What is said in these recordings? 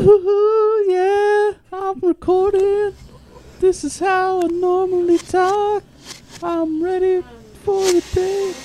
Yeah, I'm recording. This is how I normally talk. I'm ready for the day.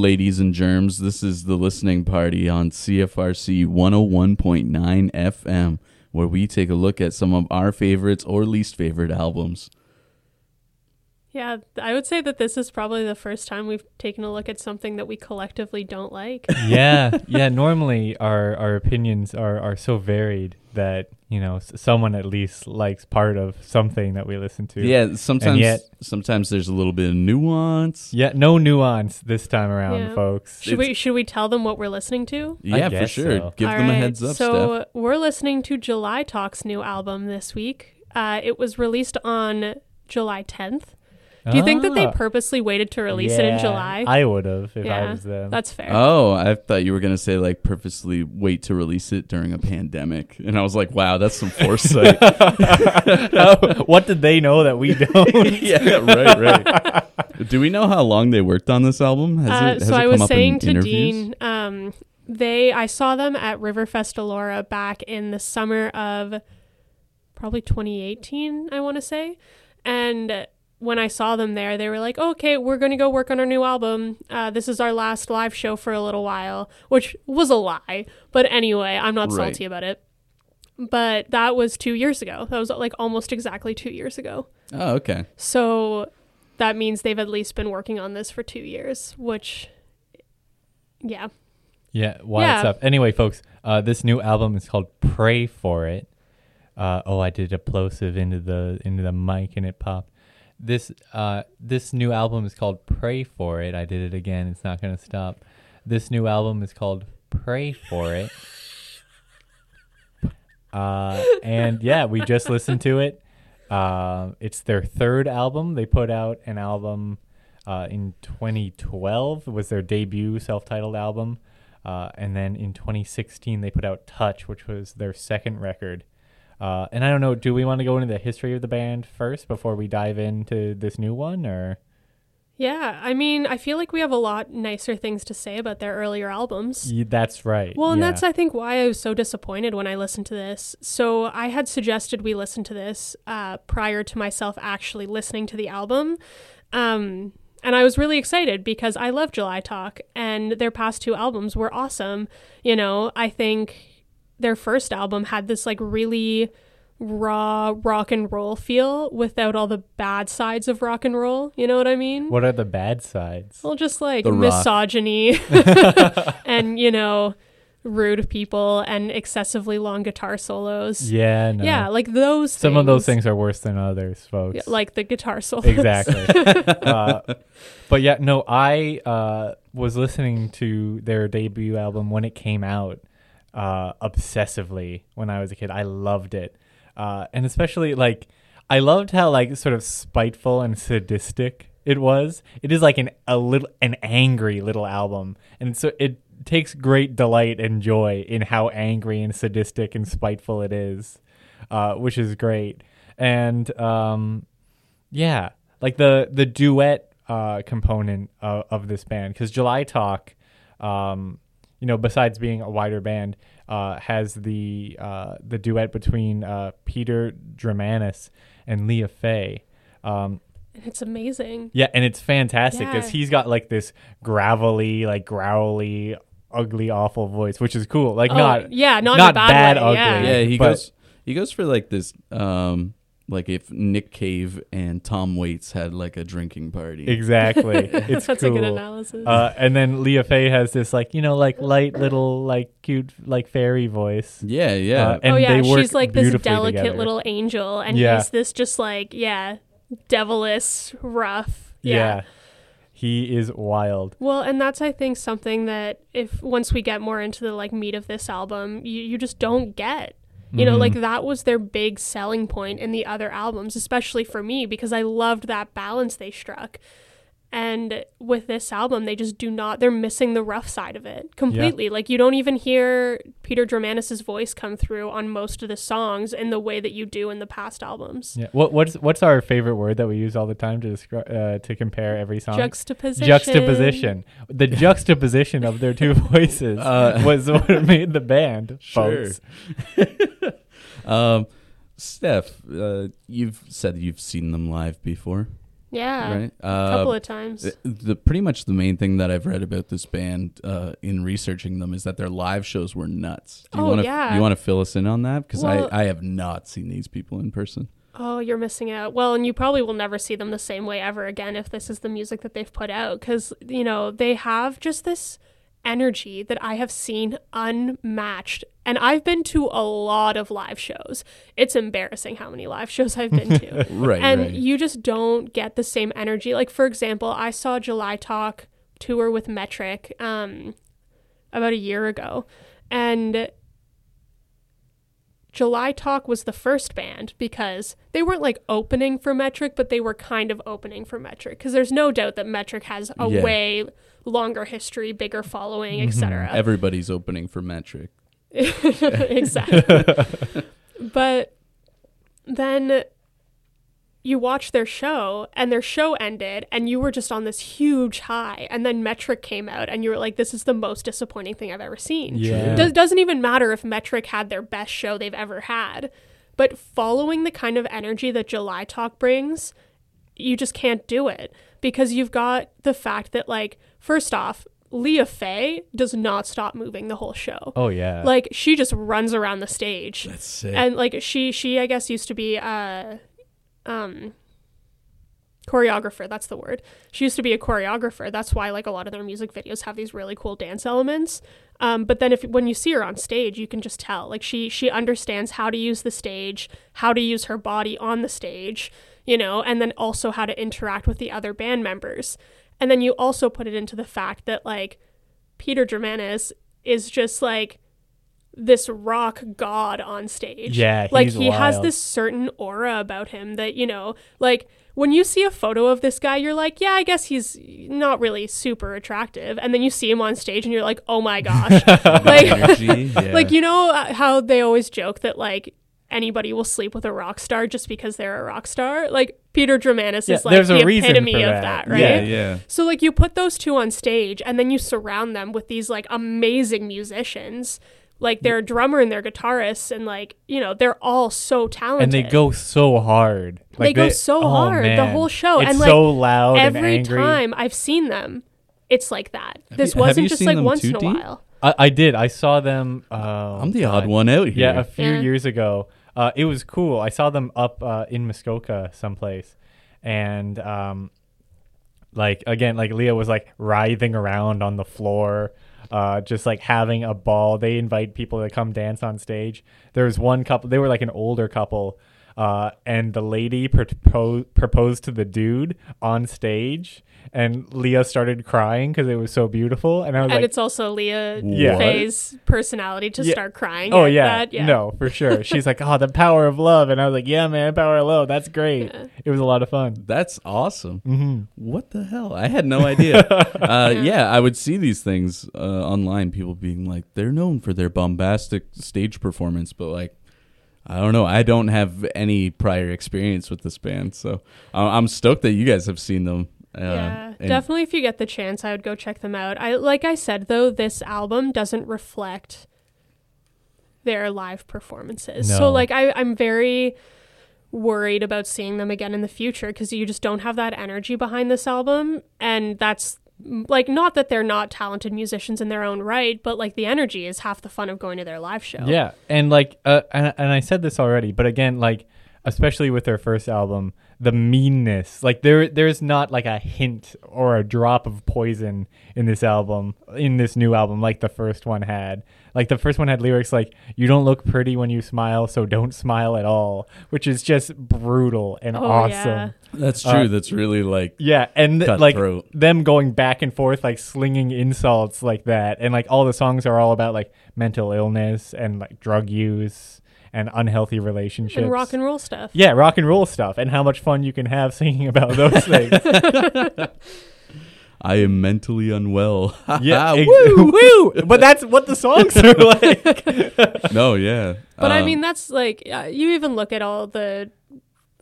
Ladies and germs. This is the listening party on CFRC 101.9 FM, where we take a look at some of our favorites or least favorite albums. Yeah, I would say that this is probably the first time we've taken a look at something that we collectively don't like. yeah, yeah. Normally, our our opinions are are so varied that you know s- someone at least likes part of something that we listen to. Yeah, sometimes yet- sometimes there's a little bit of nuance. Yeah, no nuance this time around, Yeah. folks. Should we should we tell them what we're listening to? Yeah, for sure. so. Give All them a heads up, So Steph. we're listening to July Talk's new album this week. Uh, it was released on July 10th. Do you think that they Ah, purposely waited to release it in yeah, July? I would have if I was them. That's fair. Oh, I thought you were gonna say like purposely wait to release it during a pandemic, and I was like, wow, that's some foresight. what did they know that we don't? yeah, right, right. Do we know how long they worked on this album? Has Uh, it, has so it I come was up in saying to interviews? Dean, um, they I saw them at Riverfest Elora back in the summer of probably 2018, I want to say, and when I saw them there, they were like, "Okay, we're gonna go work on our new album. Uh, this is our last live show for a little while," which was a lie. But anyway, I'm not Right. salty about it. But that was two years ago. That was like almost exactly two years ago. Oh, okay. So that means they've at least been working on this for two years, which, yeah. Yeah, wild Yeah. stuff. Anyway, folks, uh, this new album is called "Pray for It." Uh, oh, I did a plosive into the into the mic and it popped. This uh, this new album is called "Pray for It." I did it again. It's not going to stop. This new album is called "Pray for It." Uh, and yeah, we just listened to it. Uh, it's their third album. They put out an album uh, in 2012. It was their debut self-titled album. Uh, and then in 2016, they put out Touch, which was their second record. Uh, and I don't know, do we want to go into the history of the band first before we dive into this new one, or Yeah, I mean, I feel like we have a lot nicer things to say about their earlier albums. Y- that's right? Well, and yeah. that's I think why I was so disappointed when I listened to this. So I had suggested we listen to this uh, prior to myself actually listening to the album, um, and I was really excited because I love July Talk, and their past two albums were awesome. You know, I think their first album had this like really raw rock and roll feel without all the bad sides of rock and roll. You know what I mean? What are the bad sides? Well, just like The misogyny and, you know, rude people and excessively long guitar solos. Yeah, no. Yeah, like those Some of those things. things are worse than others, folks. Yeah, like the guitar solos. exactly. uh, but yeah, no, I uh, was listening to their debut album when it came out uh, obsessively when I was a kid. I loved it, uh, and especially like I loved how like sort of spiteful and sadistic it was. It is like an a little an angry little album, and so it takes great delight and joy in how angry and sadistic and spiteful it is, uh, which is great. And um, yeah, like the the duet uh, component of, of this band, because July Talk, um, you know, besides being a wider band, uh, has the uh, the duet between uh, Peter Dreimanis and Leah Fay. Um, It's amazing. yeah, and it's fantastic because Yeah. he's got like this gravelly, like growly, ugly, awful voice, which is cool. Like Oh, not yeah, not, not in a bad, bad way. ugly. Yeah. Yeah, he But- goes he goes for like this um like if Nick Cave and Tom Waits had like a drinking party. exactly. It's That's cool. a good analysis. Uh, and then Leah Fay has this like you know like light little like cute like fairy voice. Yeah, yeah. Uh, and oh yeah, they work she's like this delicate together. little angel, and Yeah. he's this just like yeah, devilish, rough. Yeah. yeah. he is wild. Well, and that's I think something that if once we get more into the like meat of this album, you, you just don't get. You know, Mhm. like that was their big selling point in the other albums, especially for me because I loved that balance they struck. And with this album, they just do not, they're missing the rough side of it completely. Like, you don't even hear Peter Germanis' voice come through on most of the songs in the way that you do in the past albums. Yeah. What what's what's our favorite word that we use all the time to describe uh, to compare every song? Juxtaposition. Juxtaposition. The juxtaposition of their two voices Uh, was what made the band. Sure. Folks. um, Steph, uh, you've said you've seen them live before, Yeah. right? A Uh, couple of times. the, the pretty much the main thing that I've read about this band uh, in researching them is that their live shows were nuts. Do you Oh, wanna, yeah. You want to fill us in on that because Well- I, I have not seen these people in person. Oh, you're missing out. Well, and you probably will never see them the same way ever again if this is the music that they've put out because, you know, they have just this energy that I have seen unmatched. And I've been to a lot of live shows. It's embarrassing how many live shows I've been to. Right, and right. you just don't get the same energy. Like, for example, I saw July Talk tour with Metric um, about a year ago. And July Talk was the first band because they weren't like opening for Metric, but they were kind of opening for Metric because there's no doubt that Metric has a Yeah. way longer history, bigger following, Mhm. etc. Everybody's opening for Metric. exactly. but then you watch their show and their show ended and you were just on this huge high and then Metric came out and you were like this is the most disappointing thing I've ever seen. Yeah. Does doesn't even matter if Metric had their best show they've ever had. But following the kind of energy that July Talk brings, you just can't do it because you've got the fact that like first off, Leah Fay does not stop moving the whole show. Oh yeah. Like she just runs around the stage. That's sick. And like she she I guess used to be uh um choreographer, that's the word. She used to be a choreographer. That's why like a lot of their music videos have these really cool dance elements. Um, but then if when you see her on stage, you can just tell like she she understands how to use the stage, how to use her body on the stage, you know, and then also how to interact with the other band members. And then you also put it into the fact that like Peter Germanis is just like this rock god on stage. Yeah, like he's he has this certain aura about him that you know, like when you see a photo of this guy, you're like, yeah, I guess he's not really super attractive, and then you see him on stage, and you're like, oh my gosh, like, yeah. like you know uh, how they always joke that like anybody will sleep with a rock star just because they're a rock star. Like Peter Germanis Yeah, is like there's the reason epitome for of that. that, right? Yeah, yeah. So like you put those two on stage and then you surround them with these like amazing musicians. Like their drummer and their guitarist and like, you know, they're all so talented. and they go so hard. They go so oh, hard the whole show, It's and, like, so loud and every angry. time I've seen them, it's like that. this you- wasn't just seen like them once in a deep? while. I, I did. I saw them. Uh, I'm the odd one out here. Yeah, a few Yeah. years ago. Uh, it was cool. I saw them up uh, in Muskoka someplace, and um, like again, like Leah was like writhing around on the floor, uh, just like having a ball. They invite people to come dance on stage. There was one couple. They were like an older couple. Uh, and the lady propo- proposed to the dude on stage, and Leah started crying because it was so beautiful. And I was like, And like, it's also Leah Yeah. Fay's personality to Yeah. start crying. Oh at yeah. that. yeah. no, for sure. She's like, "Oh, the power of love," and I was like, "Yeah, man, power of love. That's great. Yeah. It was a lot of fun." That's awesome. Mm-hmm. What the hell? I had no idea. uh, yeah, I would see these things uh, online. People being like, they're known for their bombastic stage performance, but like, I don't know. I don't have any prior experience with this band, so I'm stoked that you guys have seen them. Uh, yeah, definitely. If you get the chance, I would go check them out. I like I said though, this album doesn't reflect their live performances. No. So like I, I'm very worried about seeing them again in the future because you just don't have that energy behind this album, and that's like not that they're not talented musicians in their own right, but like the energy is half the fun of going to their live show. Yeah, and like, uh, and, and I said this already, but again, like, especially with their first album, the meanness, like there, there's not like a hint or a drop of poison in this album, in this new album, like the first one had. Like the first one had lyrics like "You don't look pretty when you smile, so don't smile at all," which is just brutal and Oh, awesome. yeah. that's true. uh, that's really like Yeah, and th- like Cutthroat. them going back and forth, like slinging insults like that, and like all the songs are all about like mental illness and like drug use and unhealthy relationships and rock and roll stuff. Yeah, rock and roll stuff, and how much fun you can have singing about those things. I am mentally unwell. Yeah, ex- Woo! woo! But that's what the songs are like. no, yeah. But I Um, mean, that's like uh, you even look at all the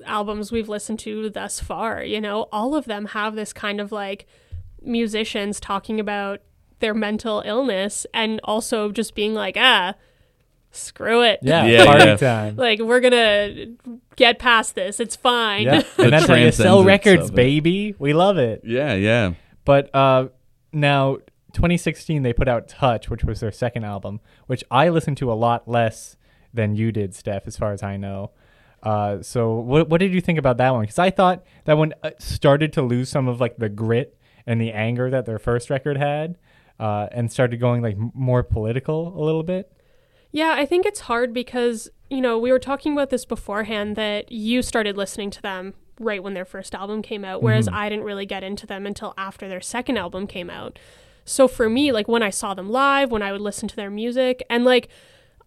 albums we've listened to thus far. You know, all of them have this kind of like musicians talking about their mental illness and also just being like, ah, screw it. Yeah, Yeah, party yeah. time. like we're gonna get past this. It's fine. Yeah, and that's how you sell records, baby. We love it. yeah, yeah. But uh, now, 2016, they put out Touch, which was their second album, which I listened to a lot less than you did, Steph, as far as I know. Uh, so, what what did you think about that one? Because I thought that one uh, started to lose some of like the grit and the anger that their first record had, uh, and started going like m- more political a little bit. Yeah, I think it's hard because, you know, we were talking about this beforehand that you started listening to them right when their first album came out, whereas Mhm. I didn't really get into them until after their second album came out. So for me, like when I saw them live, when I would listen to their music, and like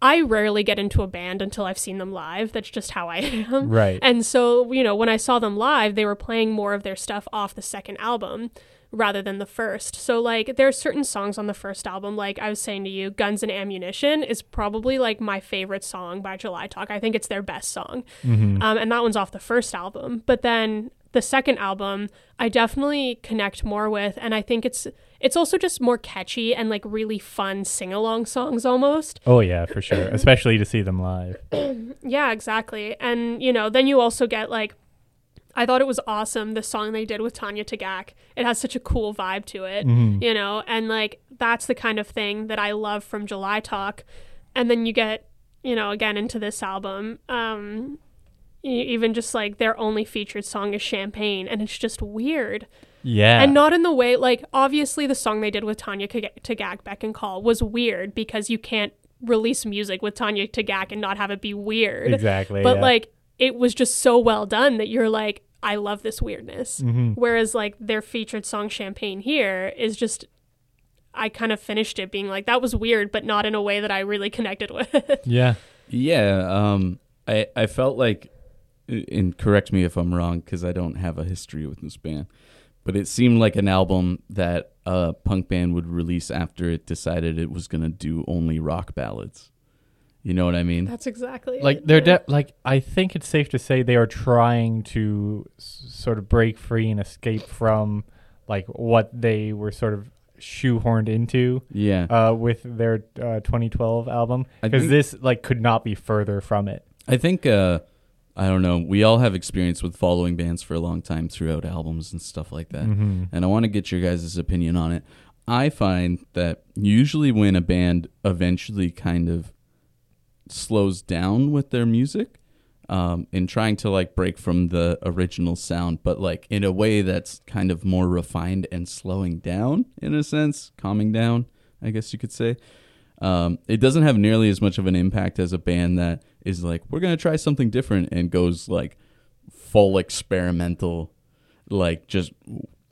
I rarely get into a band until I've seen them live. That's just how I am. Right. And so, you know, when I saw them live, they were playing more of their stuff off the second album rather than the first. So, like, there are certain songs on the first album, like I was saying to you, Guns and Ammunition is probably like my favorite song by July Talk. I think it's their best song. Mhm. Um, and that one's off the first album. But then the second album, I definitely connect more with, and I think it's it's also just more catchy and like really fun sing along songs almost. Oh yeah, for sure. Especially to see them live. Yeah, exactly. And you know, then you also get like I thought it was awesome the song they did with Tanya Tagaq. It has such a cool vibe to it, Mhm. you know, and like that's the kind of thing that I love from July Talk. And then you get, you know, again into this album, um even just like their only featured song is Champagne and it's just weird. Yeah. And not in the way like obviously the song they did with Tanya Tagaq Beck and Call was weird because you can't release music with Tanya Tagaq and not have it be weird. exactly. But yeah. like it was just so well done that you're like, I love this weirdness. Mhm. Whereas like their featured song Champagne here is just I kind of finished it being like that was weird, but not in a way that I really connected with. Yeah. Yeah, um, I I felt like, and correct me if I'm wrong because I don't have a history with this band, but it seemed like an album that a punk band would release after it decided it was gonna do only rock ballads. You know what I mean? That's exactly like it, they're yeah. de- like I think it's safe to say they are trying to s- sort of break free and escape from like what they were sort of shoehorned into Yeah, uh, with their uh, 2012 album because this like could not be further from it. I think uh, I don't know. We all have experience with following bands for a long time throughout albums and stuff like that. Mhm. and I want to get your guys' opinion on it. I find that usually when a band eventually kind of slows down with their music, um, in trying to like break from the original sound, but like in a way that's kind of more refined and slowing down in a sense, calming down, I guess you could say. Um, it doesn't have nearly as much of an impact as a band that is like, we're gonna try something different and goes like full experimental, like just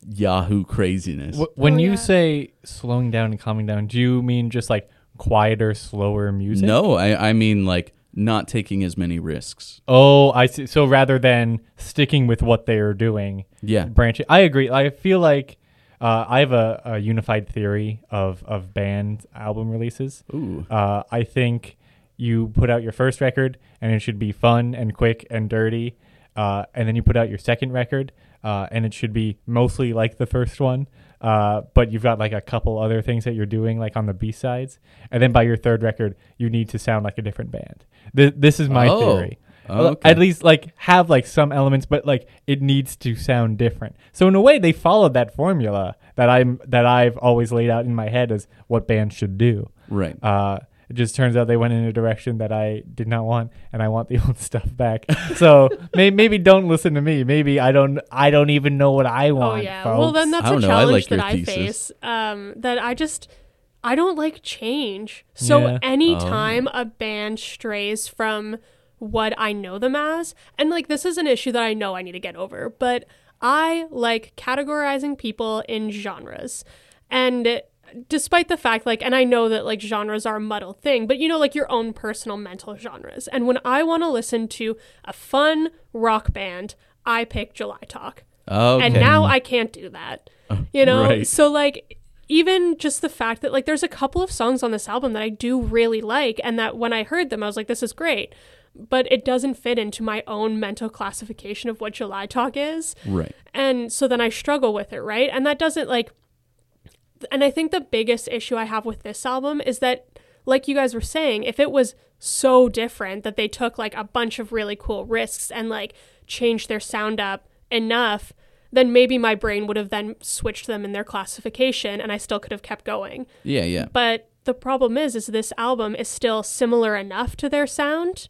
Yahoo craziness. When Oh, you yeah. say slowing down and calming down, do you mean just like quieter, slower music? No, I, I mean like not taking as many risks. Oh, I see. So rather than sticking with what they are doing, Yeah. branching. I agree. I feel like uh, I have a, a unified theory of of band album releases. Ooh. Uh, I think you put out your first record and it should be fun and quick and dirty, uh, and then you put out your second record uh, and it should be mostly like the first one. Uh, but you've got like a couple other things that you're doing like on the B sides, and then by your third record, you need to sound like a different band. Th- this is my Oh. theory. Oh, okay. At least like have like some elements, but like it needs to sound different. So in a way, they followed that formula that I'm that I've always laid out in my head as what bands should do. Right. Uh, it just turns out they went in a direction that I did not want, and I want the old stuff back. so may- maybe don't listen to me. Maybe I don't. I don't even know what I want. Oh yeah. folks. Well, then that's I a don't know. I challenge like that I thesis. face. Um, that I just I don't like change. So Yeah. anytime a band strays from what I know them as, and like this is an issue that I know I need to get over, but I like categorizing people in genres. And despite the fact like and I know that like genres are a muddled thing, but you know like your own personal mental genres. And when I want to listen to a fun rock band, I pick July Talk. Okay. And now I can't do that. You know? right. So like even just the fact that like there's a couple of songs on this album that I do really like and that when I heard them I was like this is great. But it doesn't fit into my own mental classification of what July Talk is. right. And so then I struggle with it, right? And that doesn't like and I think the biggest issue I have with this album is that like you guys were saying, if it was so different that they took like a bunch of really cool risks and like changed their sound up enough, then maybe my brain would have then switched them in their classification and I still could have kept going. Yeah, yeah. But the problem is is this album is still similar enough to their sound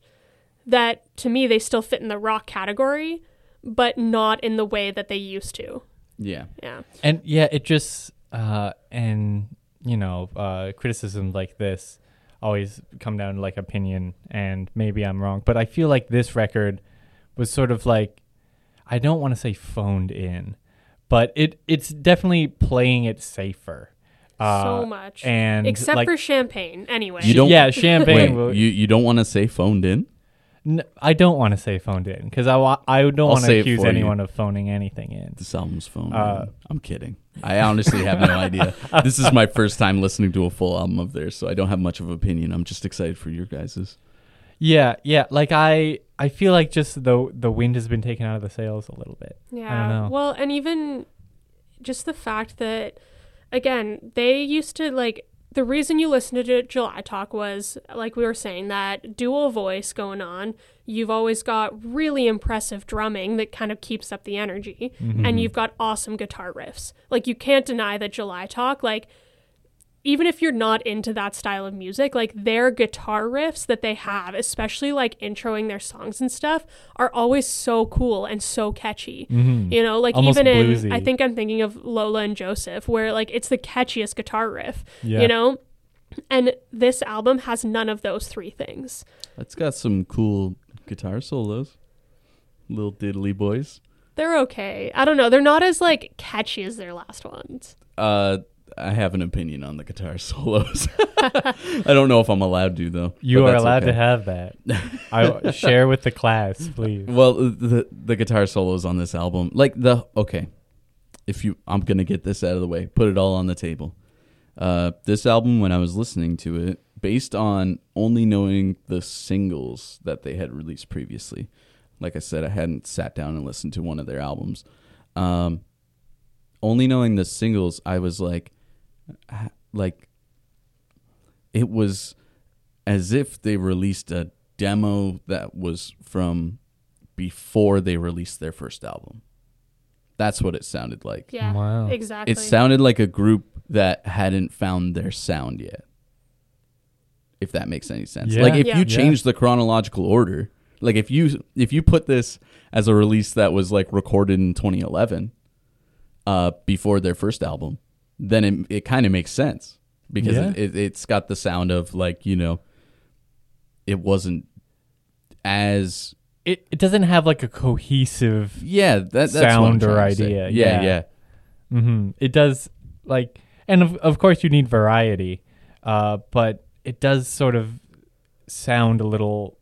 that to me they still fit in the rock category, but not in the way that they used to. Yeah. Yeah. And yeah, it just uh and you know, uh criticism like this always come down to like opinion and maybe I'm wrong, but I feel like this record was sort of like I don't want to say phoned in, but it it's definitely playing it safer. Uh, so much. and Except like, for champagne, anyway. You don't- yeah, champagne. Wait, you you don't want to say phoned in? No, I don't want to say phoned in because I wa- I don't want to accuse for you. anyone of phoning anything in. This album's phoned Uh, in. I'm kidding. I honestly have no idea. This is my first time listening to a full album of theirs, so I don't have much of an opinion. I'm just excited for your guys's. Yeah, yeah. Like I, I feel like just the the wind has been taken out of the sails a little bit. Yeah. know. Well, and even just the fact that, again, they used to like the reason you listened to July Talk was like we were saying that dual voice going on. You've always got really impressive drumming that kind of keeps up the energy, Mm-hmm. and you've got awesome guitar riffs. Like you can't deny that July Talk, like even if you're not into that style of music, like their guitar riffs that they have, especially like introing their songs and stuff, are always so cool and so catchy. Mhm. You know, like Almost even in. I think I'm thinking of Lola and Joseph, where like it's the catchiest guitar riff. Yeah. You know? And this album has none of those three things. It's got some cool guitar solos. Little diddly boys. They're okay. I don't know. They're not as like catchy as their last ones. Uh, I have an opinion on the guitar solos. I don't know if I'm allowed to though. You are allowed to have that. I share with the class, please. Well, the the guitar solos on this album, like the okay, if you, I'm gonna get this out of the way, put it all on the table. Uh, this album, when I was listening to it, based on only knowing the singles that they had released previously, like I said, I hadn't sat down and listened to one of their albums. Um, only knowing the singles, I was like, like, it was as if they released a demo that was from before they released their first album. That's what it sounded like. Yeah. Wow. Exactly. It sounded like a group that hadn't found their sound yet. If that makes any sense. Yeah. Like if Yeah. you Yeah. change the chronological order, like if you if you put this as a release that was like recorded in 2011 uh before their first album, then it it kind of makes sense because Yeah. it, it, it's got the sound of like, you know, it wasn't as It it doesn't have like a cohesive yeah, that, that's Sound or trying to say. idea, Yeah, yeah. yeah. hmm It does like, and of of course you need variety, uh, but it does sort of sound a little.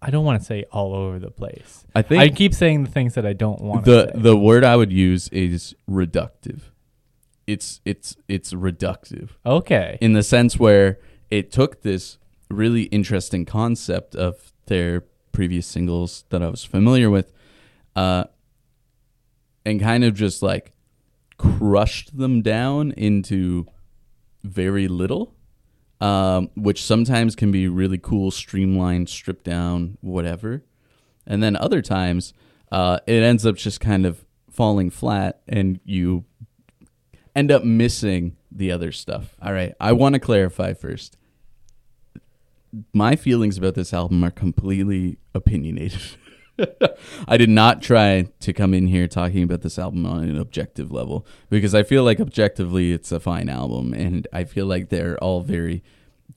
I don't want to say all over the place. I think I keep saying the things that I don't want to the the word I would use is reductive. It's it's it's reductive okay. in the sense where it took this really interesting concept of their previous singles that I was familiar with, uh, and kind of just like crushed them down into very little, um, which sometimes can be really cool, streamlined, stripped down, whatever. And then other times, uh, it ends up just kind of falling flat, and you end up missing the other stuff. All right, I want to clarify first. My feelings about this album are completely opinionated. I did not try to come in here talking about this album on an objective level because I feel like objectively it's a fine album and I feel like they're all very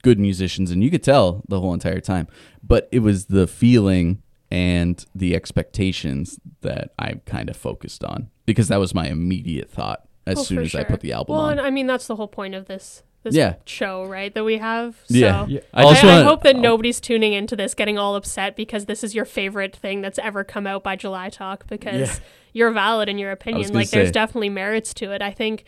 good musicians and you could tell the whole entire time. But it was the feeling and the expectations that I kind of focused on because that was my immediate thought as Oh, soon for as I put the album well, on. and I mean that's the whole point of this this Yeah. show, right? That we have. Yeah. So Yeah. I I, just I want. hope that nobody's tuning into this getting all upset because this is your favorite thing that's ever come out by July Talk because Yeah. you're valid in your opinion. gonna Like there's definitely merits to it. I think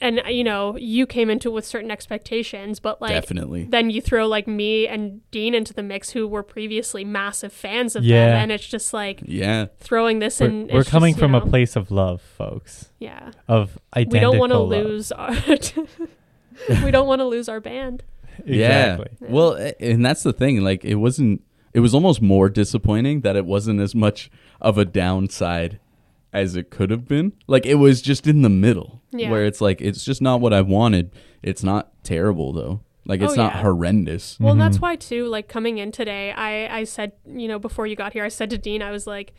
and you know, you came into it with certain expectations, but like Definitely. then you throw like me and Dean into the mix who were previously massive fans of Yeah. them and it's just like Yeah. throwing this We're, in we're coming just, from you a place of love, folks. Yeah. Of identical We don't want to lose our We don't want to lose our band. Exactly. Yeah. Well, and that's the thing. Like, it wasn't. It was almost more disappointing that it wasn't as much of a downside as it could have been. Like, it was just in the middle, Yeah. where it's like it's just not what I wanted. It's not terrible though. Like, it's Oh, not yeah. horrendous. Well, and that's mm-hmm. why too. Like coming in today, I I said you know before you got here, I said to Dean, I was like,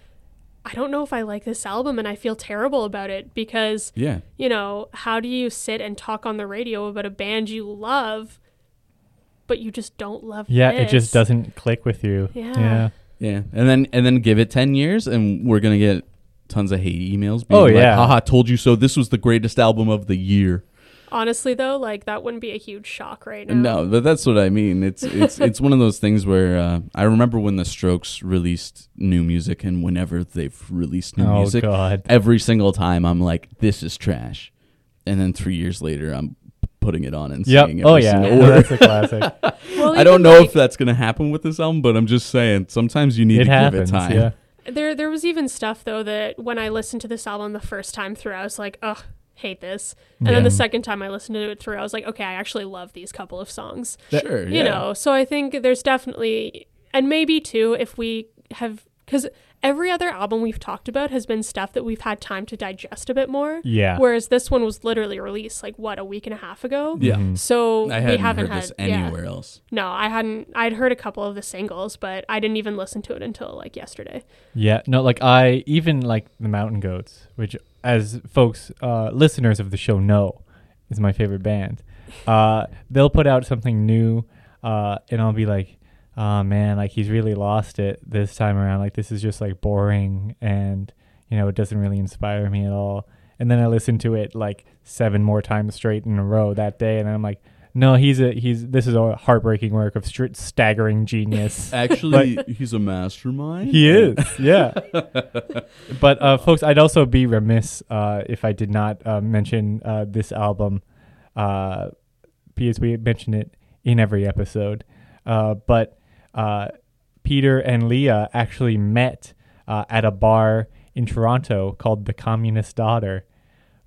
I don't know if I like this album, and I feel terrible about it because Yeah. you know how do you sit and talk on the radio about a band you love, but you just don't love? It? Yeah, it just doesn't click with you. Yeah. Yeah. Yeah. And then and then give it ten years, and we're gonna get tons of hate emails. Being Oh, like, yeah. Haha, told you so. This was the greatest album of the year. Honestly, though, like that wouldn't be a huge shock right now. No, but that's what I mean. It's it's it's one of those things where uh, I remember when the Strokes released new music, and whenever they've released new Oh music, God. every single time I'm like, "This is trash," and then three years later, I'm putting it on and Yep. singing Oh yeah. single word. That's a classic. Well, I don't know like, if that's gonna happen with this album, but I'm just saying sometimes you need to happens. give it time. Yeah. There, there was even stuff though that when I listened to this album the first time through, I was like, ugh, hate this. And then the second time I listened to it through, I was like, okay, I actually love these couple of songs. Sure, You yeah. know, so I think there's definitely, and maybe too, if we have, because every other album we've talked about has been stuff that we've had time to digest a bit more. Yeah. Whereas this one was literally released like what a week and a half ago. Yeah. Mhm. So I we hadn't haven't heard had this yeah. anywhere else. No, I hadn't. I'd heard a couple of the singles, but I didn't even listen to it until like yesterday. Yeah, no, like I even like the Mountain Goats, which, as folks, uh, listeners of the show know, is my favorite band. Uh, they'll put out something new, uh, and I'll be like, "Oh man, like he's really lost it this time around. Like this is just like boring, and you know, it doesn't really inspire me at all." And then I listen to it like seven more times straight in a row that day, and I'm like, "No, he's a he's this is a heartbreaking work of str- staggering genius." Actually, he's a mastermind. He is, yeah. but uh, folks, I'd also be remiss uh, if I did not uh, mention uh, this album, uh, because we mention it in every episode. Uh, but uh, Peter and Leah actually met uh, at a bar in Toronto called the Communist Daughter.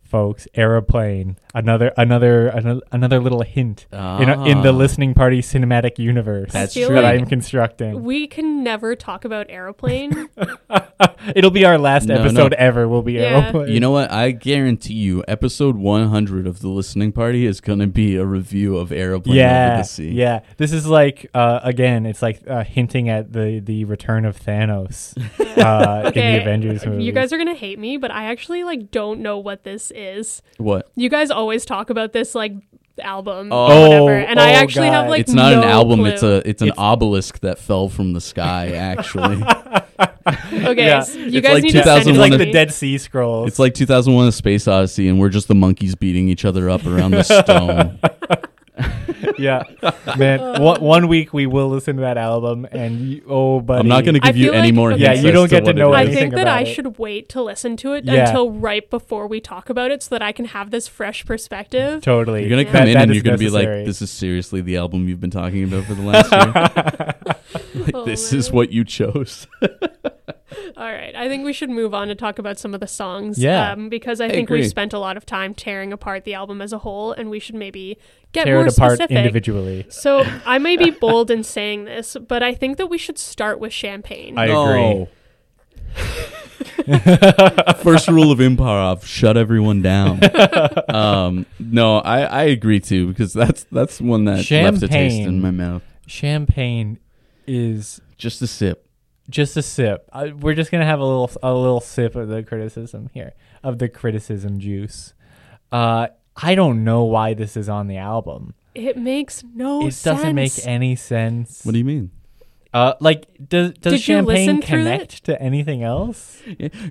Folks, aeroplane. Another, another, another, another little hint in, a, in the Ah. listening party cinematic universe That's true. that I'm constructing. we can never talk about airplane. It'll be our last No, no. episode ever. Will be Yeah. aeroplane. You know what? I guarantee you, episode 100 of the listening party is going to be a review of Aeroplane yeah, the Sea. yeah. This is like uh, again, it's like uh, hinting at the the return of Thanos uh, in the Avengers movie. you guys are gonna hate me, but I actually like don't know what this is. What? You guys always talk about this like album Oh, or whatever, and I oh, actually have God. like it's not an album. clue. It's a it's an It's- obelisk that fell from the sky. Actually, okay. Yeah. so you It's guys like need to send 2001 it's like the. Dead Sea Scrolls. it's like 2001: A Space Odyssey, and we're just the monkeys beating each other up around the stone. yeah, man. one, one week we will listen to that album, and you, oh, buddy, I'm not going to I give you feel any like- more. okay. Yeah, hints you as don't get to what it know I is. anything think that about I it. should wait to listen to it Yeah. until right before we talk about it, so that I can have this fresh perspective. totally. You're gonna come That- in that and is you're gonna be like, "This is seriously the album you've been talking about for the last year. Like, Oh, this is man. what you chose." All right, I think we should move on to talk about some of the songs. Yeah. um, because I I think we spent a lot of time tearing apart the album as a whole, and we should maybe get Tear more it apart specific. individually. So I may be bold in saying this, but I think that we should start with Champagne. I No. First rule of improv: shut everyone down. um, no, I, I agree too because that's that's one that left a taste in my mouth. Champagne is Just a sip. Just a sip. Uh, we're just gonna have a little a little sip of the criticism here of the criticism juice. Uh, I don't know why this is on the album. it makes no it sense. doesn't make any sense. What do you mean? Uh, like, does does Did champagne connect to anything else?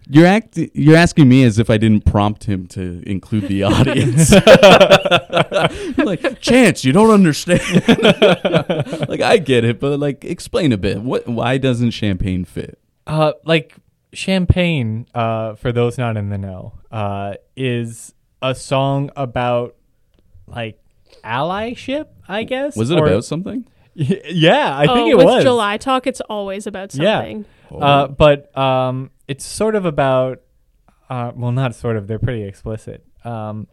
You're act you're asking me as if I didn't prompt him to include the audience. like, Chance, you don't understand. like I get it, but like explain a bit. What why doesn't champagne fit? Uh, like champagne. Uh, for those not in the know, uh, is a song about like allyship. I guess. Was it Or- about something? Yeah, I oh, think it with was. July Talk, it's always about Yeah. something. Uh, but um, it's sort of about, uh, well, not sort of. They're pretty explicit. Um,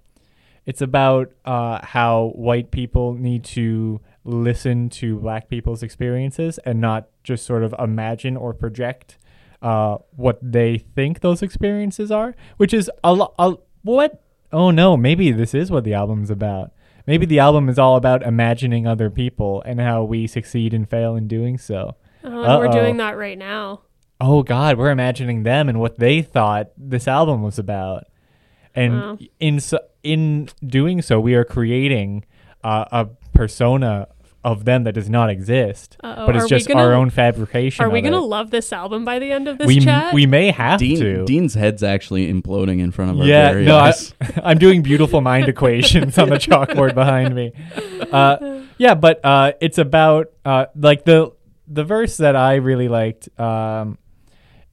it's about uh, how white people need to listen to black people's experiences and not just sort of imagine or project uh, what they think those experiences are, which is a lot. What? Oh no, maybe this is what the album's about. Maybe the album is all about imagining other people and how we succeed and fail in doing so. Uh, we're doing that right now. oh god we're imagining them and what they thought this album was about and Wow. in so, in doing so we are creating uh, a persona of them that does not exist Uh-oh. but it's Are just gonna- our own fabrication Are we gonna love this album by the end of this we, chat? we may have Dean, to Dean's head's actually imploding in front of our yeah very no I, eyes. i'm doing beautiful mind equations on the chalkboard behind me uh, yeah but uh, it's about uh, like the the verse that i really liked um,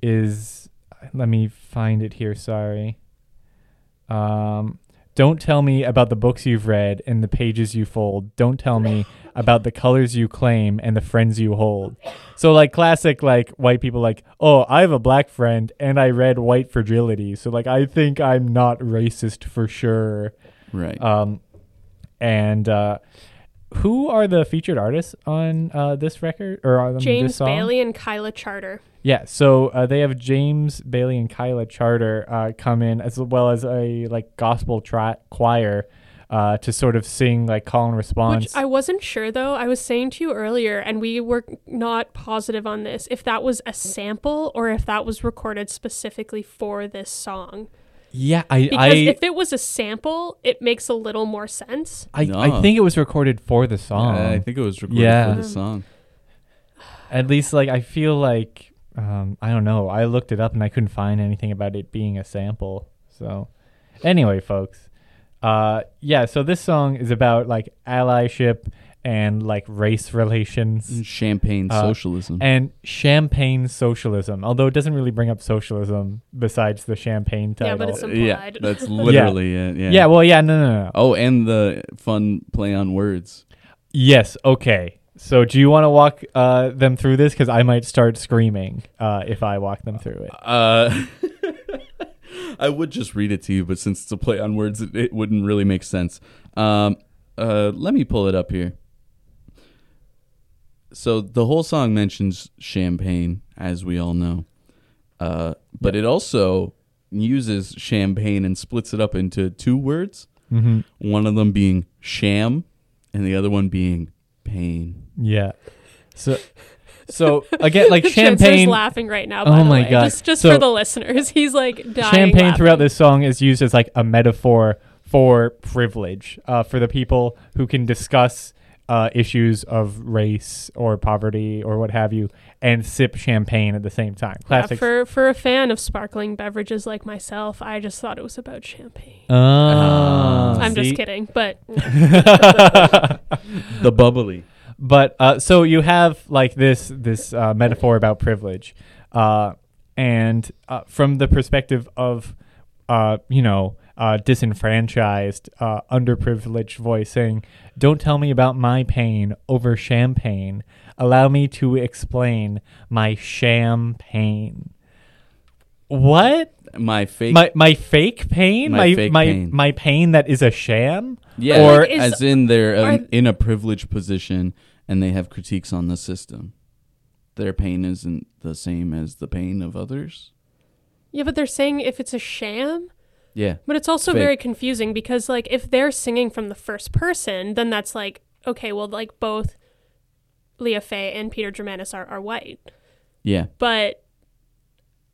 is let me find it here sorry um, don't tell me about the books you've read and the pages you fold. Don't tell me about the colors you claim and the friends you hold. So like classic like white people like oh i have a black friend and i read white fragility. So like i think i'm not racist for sure. Right. um and uh who are the featured artists on uh this record or on this James song? Baley and Kyla Charter. Yeah, so uh, they have James Baley and Kyla Charter uh, come in as well as a like gospel tri- choir uh, to sort of sing like call and response. Which I wasn't sure though. I was saying to you earlier, and we were not positive on this, if that was a sample or if that was recorded specifically for this song. Yeah, I Because I, if it was a sample, it makes a little more sense. I, No. I think it was recorded for the song. Yeah, I think it was recorded Yeah. for the song. At least like I feel like um, I don't know. I looked it up and I couldn't find anything about it being a sample. So anyway, folks. Uh yeah, so this song is about like allyship and like race relations Champagne Uh, socialism. and champagne socialism. Although it doesn't really bring up socialism besides the champagne title. Yeah, but it's Uh, yeah, that's literally it. Yeah. yeah, well, yeah, no, no, no. Oh, and the fun play on words. Yes, okay. So do you want to walk uh, them through this? Because I might start screaming uh, if I walk them through it. Uh, I would just read it to you, but since it's a play on words, it, it wouldn't really make sense. Um, uh, let me pull it up here. So the whole song mentions champagne, as we all know, uh, but it also uses champagne and splits it up into two words. Mm-hmm. One of them being sham, and the other one being pain. Yeah. So, so again, like Chancellor's champagne. laughing right now. By Oh the my way. God. Just, just So- for the listeners, he's like dying. champagne laughing. throughout this song is used as like a metaphor for privilege uh, for the people who can discuss uh, issues of race or poverty or what have you and sip champagne at the same time. Yeah, for for a fan of sparkling beverages like myself, I just thought it was about champagne. Oh, I'm just kidding, but The bubbly. but uh, so you have like this this uh, metaphor about privilege, uh, and uh, from the perspective of uh, you know uh, disenfranchised, uh, underprivileged voice saying, "Don't tell me about my pain over champagne. Allow me to explain my champagne." What My fake. my my fake pain My my fake my pain. my pain that is a sham yeah, or- Like, is- as in they're uh, are- in a privileged position and they have critiques on the system. Their pain isn't the same as the pain of others. yeah, but they're saying if it's a sham, Yeah. but it's also Fake. very confusing because like if they're singing from the first person, then that's like okay, well like both Leah Fay and Peter Germanis are, are white, Yeah. but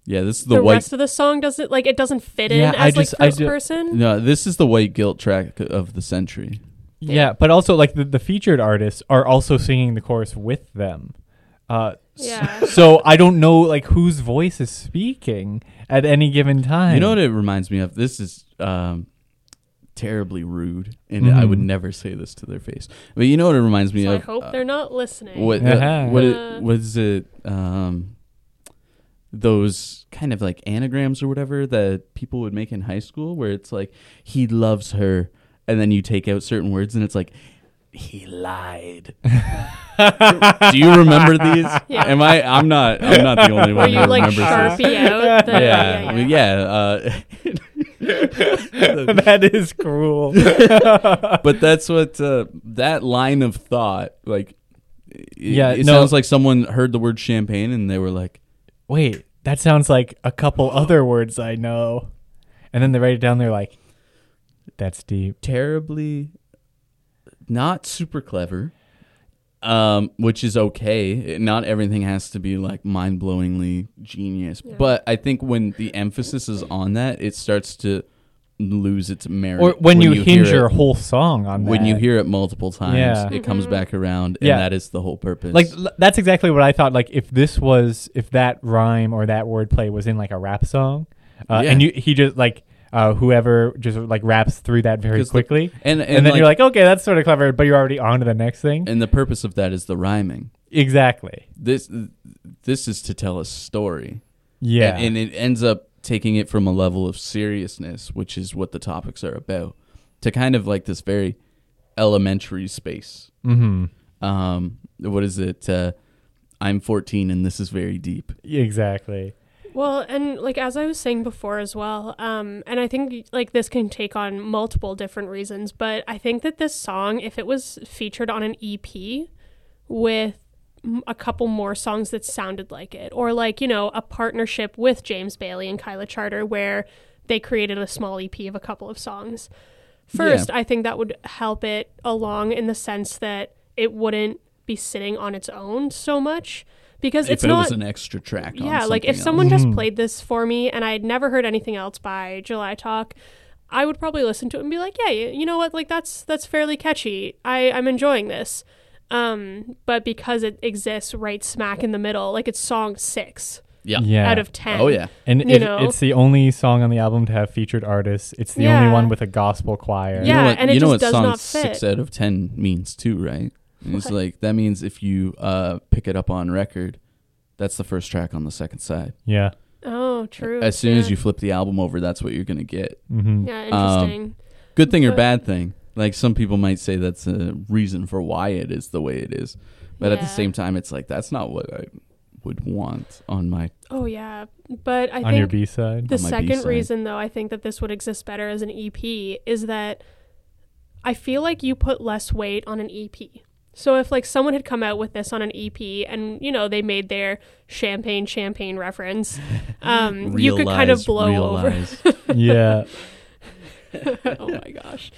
Yeah, this is the, the, white rest of the song doesn't like it doesn't fit in Yeah, I as just- like I first do- person. No, this is the white guilt track of the century. Yeah, but also like the, the featured artists are also singing the chorus with them. Uh, Yeah. So I don't know like whose voice is speaking at any given time. You know what it reminds me of? This is um, terribly rude, and I would Mhm. never say this to their face. But you know what it reminds me So I hope Uh, they're not listening. what Uh-huh. what Uh. it, what is it? Um, those kind of like anagrams or whatever that people would make in high school, where it's like he loves her, and then you take out certain words, and it's like he lied. Do you remember these? Yeah. Am I? I'm not. I'm not the only Where one you who like remembers this. sharpie out the Yeah, yeah, yeah. uh, that is cruel. but that's what uh, that line of thought like it, Yeah, it no. sounds like someone heard the word champagne and they were like Wait, that sounds like a couple other words I know. And then they write it down. They're like, "That's deep." terribly not super clever um which is okay not everything has to be like mind-blowingly genius Yeah. but i think when the emphasis is on that it starts to lose its merit Or when, you, hinge your it, whole song on when that. you hear it multiple times Yeah. it comes Mhm. back around and Yeah. that is the whole purpose like l- that's exactly what I thought. Like if this was if that rhyme or that wordplay was in like a rap song, uh, Yeah. and you he just like uh, whoever just like raps through that very the- quickly, and, and, and, then like- you're like, okay, that's sort of clever, but you're already on to the next thing. and the purpose of that is the rhyming exactly. this this is to tell a story Yeah. and, and it ends up taking it from a level of seriousness which is what the topics are about to kind of like this very elementary space mm-hmm. um what is it uh i'm 14 and this is very deep Exactly. Well, and like as I was saying before as well, um, and I think like this can take on multiple different reasons, but I think that this song, if it was featured on an EP with a couple more songs that sounded like it, or like you know a partnership with James Baley and Kyla Charter, where they created a small EP of a couple of songs. First, I think that would help it along in the sense that it wouldn't be sitting on its own so much because if it's it not was an extra track on yeah, like if something someone just played this for me and I had never heard anything else by July Talk, I would probably listen to it and be like, yeah, you, you know what, like that's that's fairly catchy. I I'm enjoying this. Um, but because it exists right smack in the middle, like it's song six yeah Yeah. out of ten. oh yeah and it, it's the only song on the album to have featured artists. It's the Yeah. only one with a gospel choir. you Yeah, know what, and it you know just what does song not six out of 10 means too right it's What? like that means if you uh pick it up on record that's the first track on the second side Yeah. Oh, true. as soon as you flip the album over that's what you're gonna get Mm-hmm. Yeah, Um, interesting. good thing or bad thing. Like some people might say that's a reason for why it is the way it is. But at the same time it's like that's not what I would want on my oh yeah. But I think on your B side. The second B-side. reason, though, I think that this would exist better as an EP is that I feel like you put less weight on an EP. So if like someone had come out with this on an EP and you know they made their champagne champagne reference, um, you could kind of blow realize. yeah. over. oh my gosh!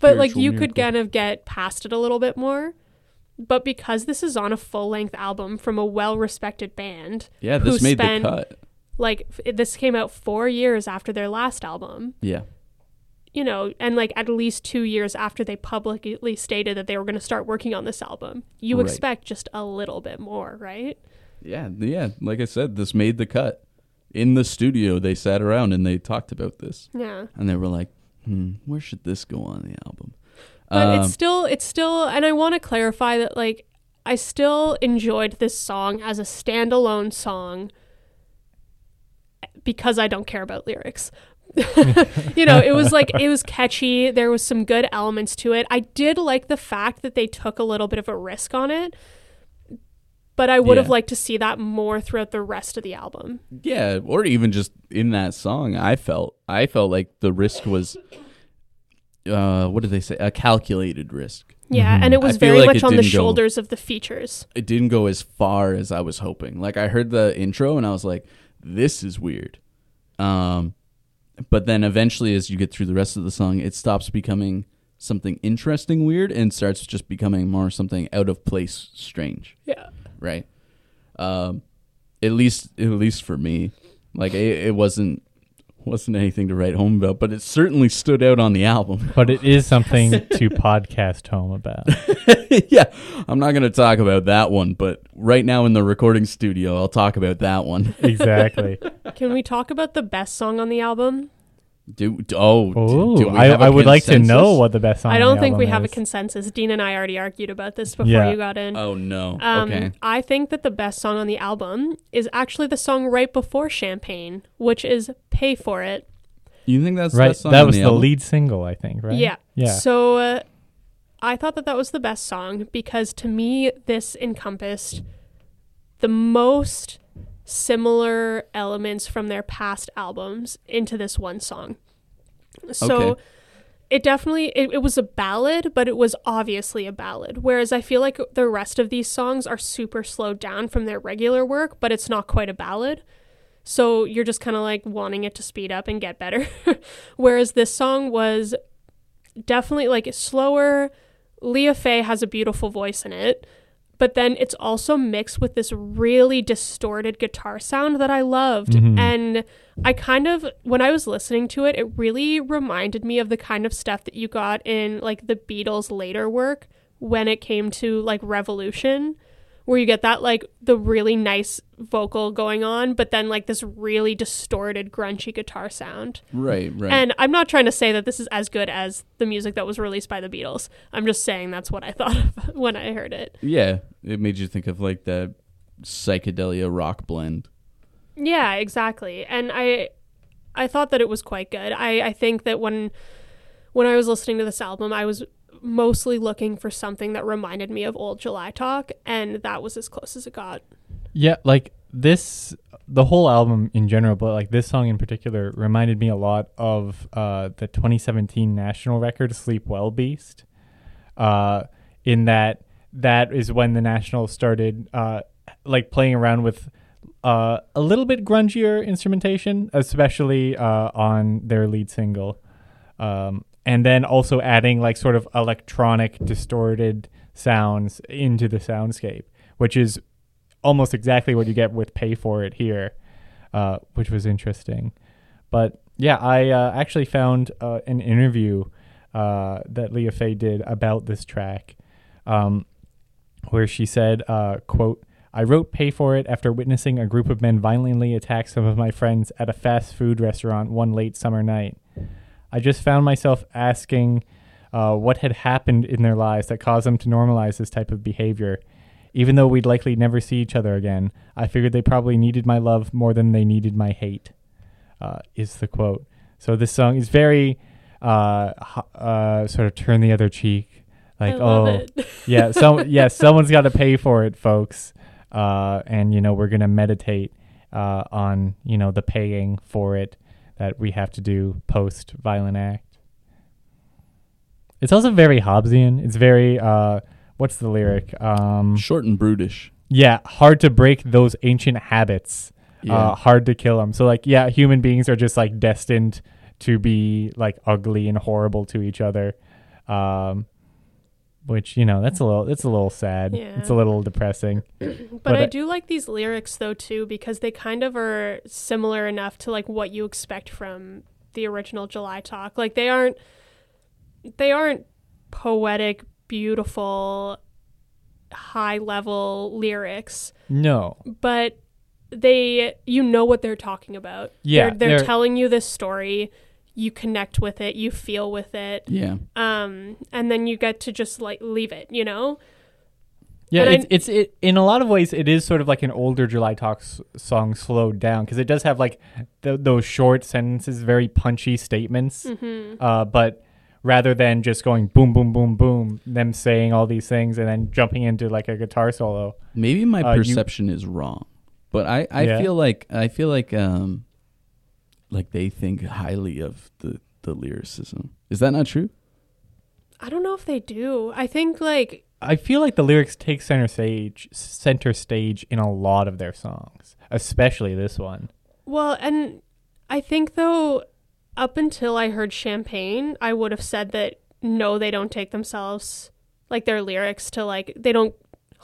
But like Spiritual you could kind of get past it a little bit more. But because this is on a full length album from a well respected band, Yeah, this who made spent- the cut. like f- this came out four years after their last album. Yeah. You know, and like at least two years after they publicly stated that they were going to start working on this album, you Right. expect just a little bit more, right? Yeah, yeah. Like I said, this made the cut. In the studio, they sat around and they talked about this. Yeah. And they were like, hmm, where should this go on the album? But Um, it's still, it's still, and I want to clarify that like I still enjoyed this song as a standalone song because I don't care about lyrics. you know, it was like it was catchy. There was some good elements to it. I did like the fact that they took a little bit of a risk on it. But I would have liked to see that more throughout the rest of the album. Yeah, or even just in that song, I felt I felt like the risk was uh what did they say? A calculated risk. Yeah, Mhm. and it was feel very like much on the didn't go- shoulders of the features. It didn't go as far as I was hoping. Like I heard the intro and I was like, this is weird. Um but then eventually as you get through the rest of the song, it stops becoming something interesting weird and starts just becoming more something out of place strange. Yeah. right? Um, at least at least for me, like it, it wasn't wasn't anything to write home about, but it certainly stood out on the album. But it is something to podcast home about. yeah, I'm not going to talk about that one, but right now in the recording studio, I'll talk about that one. Exactly. Can we talk about the best song on the album? Do oh, do- Oh, do we I, have would like to know what the best song. I don't the think we album have a consensus. Dean and I already argued about this before Yeah. you got in. Oh no. Um, okay. I think that the best song on the album is actually the song right before Champagne, which is "Pay for It." You think that's the right. best song That on was the, the lead single, I think. Right. Yeah. Yeah. So uh, I thought that that was the best song because to me, this encompassed the most similar elements from their past albums into this one song. So Okay. it definitely it, it was a ballad, but it was obviously a ballad. Whereas I feel like the rest of these songs are super slowed down from their regular work, but it's not quite a ballad. So you're just kind of like wanting it to speed up and get better. Whereas this song was definitely like slower. Leah Fay has a beautiful voice in it, but then it's also mixed with this really distorted guitar sound that I loved. Mhm. And I kind of, when I was listening to it, it really reminded me of the kind of stuff that you got in like the Beatles' later work when it came to like Revolution, where you get that like the really nice vocal going on, but then like this really distorted, grunchy guitar sound. Right, right. And I'm not trying to say that this is as good as the music that was released by the Beatles. I'm just saying that's what I thought of when I heard it. yeah, it made you think of like that psychedelia rock blend. Yeah, exactly. And I I thought that it was quite good. I, I think that when when I was listening to this album, I was mostly looking for something that reminded me of old July Talk, and that was as close as it got. Yeah, like this, the whole album in general, but like this song in particular reminded me a lot of uh, the 2017 national record "Sleep Well Beast." Uh, in that, that is when the Nationals started uh, like playing around with uh, a little bit grungier instrumentation, especially uh, on their lead single. Um, and then also adding like sort of electronic distorted sounds into the soundscape, which is almost exactly what you get with Pay For It here, uh, which was interesting. But yeah, I uh, actually found uh, an interview uh, that Leah Fay did about this track, um, where she said, uh, "quote." I wrote Pay For It after witnessing a group of men violently attack some of my friends at a fast food restaurant one late summer night. I just found myself asking uh, what had happened in their lives that caused them to normalize this type of behavior. Even though we'd likely never see each other again, I figured they probably needed my love more than they needed my hate, uh, is the quote. So this song is very uh, uh, sort of turn the other cheek. Like, oh, yeah, so yeah, someone's got to pay for it, folks. Uh, and you know we're gonna meditate uh, on you know the paying for it that we have to do post violent act. It's also very Hobbesian. It's very uh, what's the lyric? Um, Short and brutish. yeah, hard to break those ancient habits. Yeah. Uh, hard to kill them. So like, yeah, human beings are just like destined to be like ugly and horrible to each other. Um, which you know that's a little it's a little sad. It's a little depressing. But, But I I- do like these lyrics though too because they kind of are similar enough to like what you expect from the original July Talk. Like they aren't they aren't poetic, beautiful, high level lyrics, No. but they you know what they're talking about. Yeah, they're, they're they're- telling you this story. You connect with it, you feel with it, yeah. um, and then you get to just like leave it, you know. Yeah, And it's, I- it's it in a lot of ways it is sort of like an older July Talks song slowed down because it does have like th- those short sentences, very punchy statements. hmm Uh, but rather than just going boom, boom, boom, boom, them saying all these things and then jumping into like a guitar solo. Maybe my Uh, you- perception is wrong, but I, I Yeah. feel like I feel like um like they think highly of the the lyricism. Is that not true? I don't know if they do. I think like I feel like the lyrics take center stage, center stage in a lot of their songs, especially this one. Well, and I think though, up until I heard Champagne, I would have said that no, they don't take themselves like their lyrics to like they don't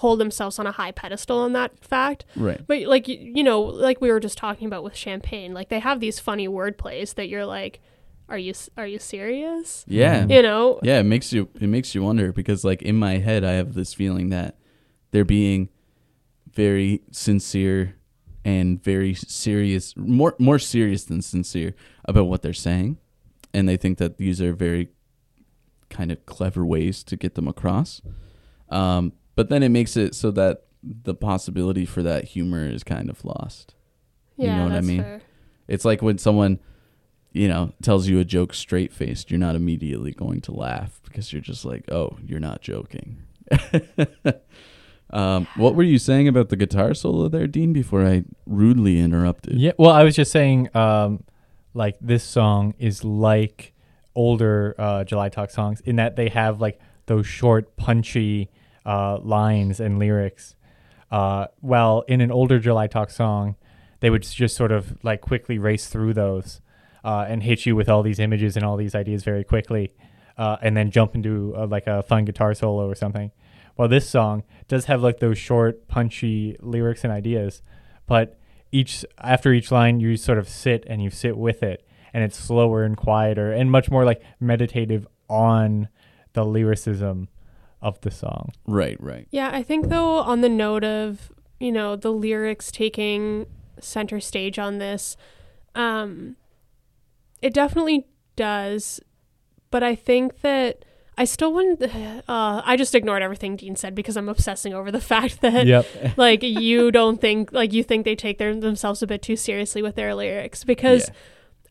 hold themselves on a high pedestal on that fact. Right. But like you know, like we were just talking about with champagne, like they have these funny word plays that you're like, are you are you serious? Yeah. You know? Yeah, it makes you it makes you wonder because like in my head I have this feeling that they're being very sincere and very serious more more serious than sincere about what they're saying and they think that these are very kind of clever ways to get them across. Um, but then it makes it so that the possibility for that humor is kind of lost. You Yeah, know what I that's mean? fair. It's like when someone, you know, tells you a joke straight faced, you're not immediately going to laugh because you're just like, oh, you're not joking. um, what were you saying about the guitar solo there, Dean, before I rudely interrupted? Yeah. Well, I was just saying, um, like this song is like older uh, July Talk songs in that they have like those short, punchy uh, lines and lyrics. Uh, well, in an older July Talk song, they would just sort of like quickly race through those uh, and hit you with all these images and all these ideas very quickly, uh, and then jump into uh, like a fun guitar solo or something. Well, this song does have like those short, punchy lyrics and ideas, but each after each line you sort of sit and you sit with it, and it's slower and quieter and much more like meditative on the lyricism of the song. Right, right. Yeah, I think though on the note of, you know, the lyrics taking center stage on this, um it definitely does, but I think that I still wouldn't uh I just ignored everything Dean said because I'm obsessing over the fact that yep. like you don't think like you think they take their themselves a bit too seriously with their lyrics because Yeah.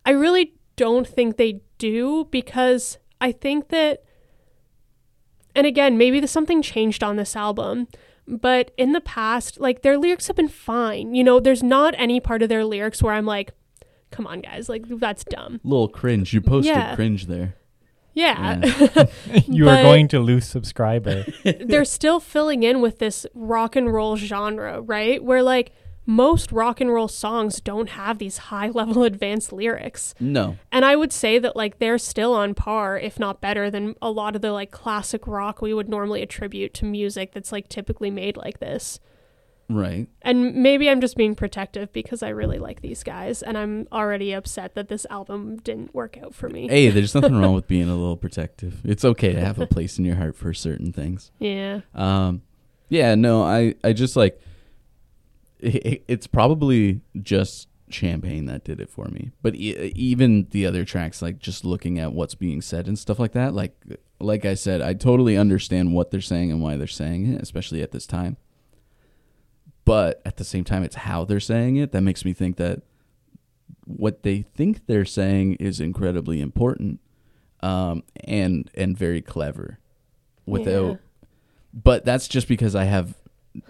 I really don't think they do because I think that and again, maybe the, something changed on this album, but in the past, like their lyrics have been fine. You know, there's not any part of their lyrics where I'm like, come on, guys, like that's dumb. Little cringe. You posted Yeah. cringe there. Yeah. you are going to lose subscriber. they're still filling in with this rock and roll genre, right? Where like most rock and roll songs don't have these high level advanced lyrics. No. And I would say that like they're still on par, if not better, than a lot of the like classic rock we would normally attribute to music that's like typically made like this. Right. And maybe I'm just being protective because I really like these guys and I'm already upset that this album didn't work out for me. Hey, there's nothing wrong with being a little protective. It's okay to have a place in your heart for certain things. Yeah. Um, yeah, no, I, I just like, it, it's probably just champagne that did it for me. But e- even the other tracks, like just looking at what's being said and stuff like that, like, like I said, I totally understand what they're saying and why they're saying it, especially at this time. But at the same time, it's how they're saying it that makes me think that what they think they're saying is incredibly important, um, and and very clever. Without Yeah. but that's just because I have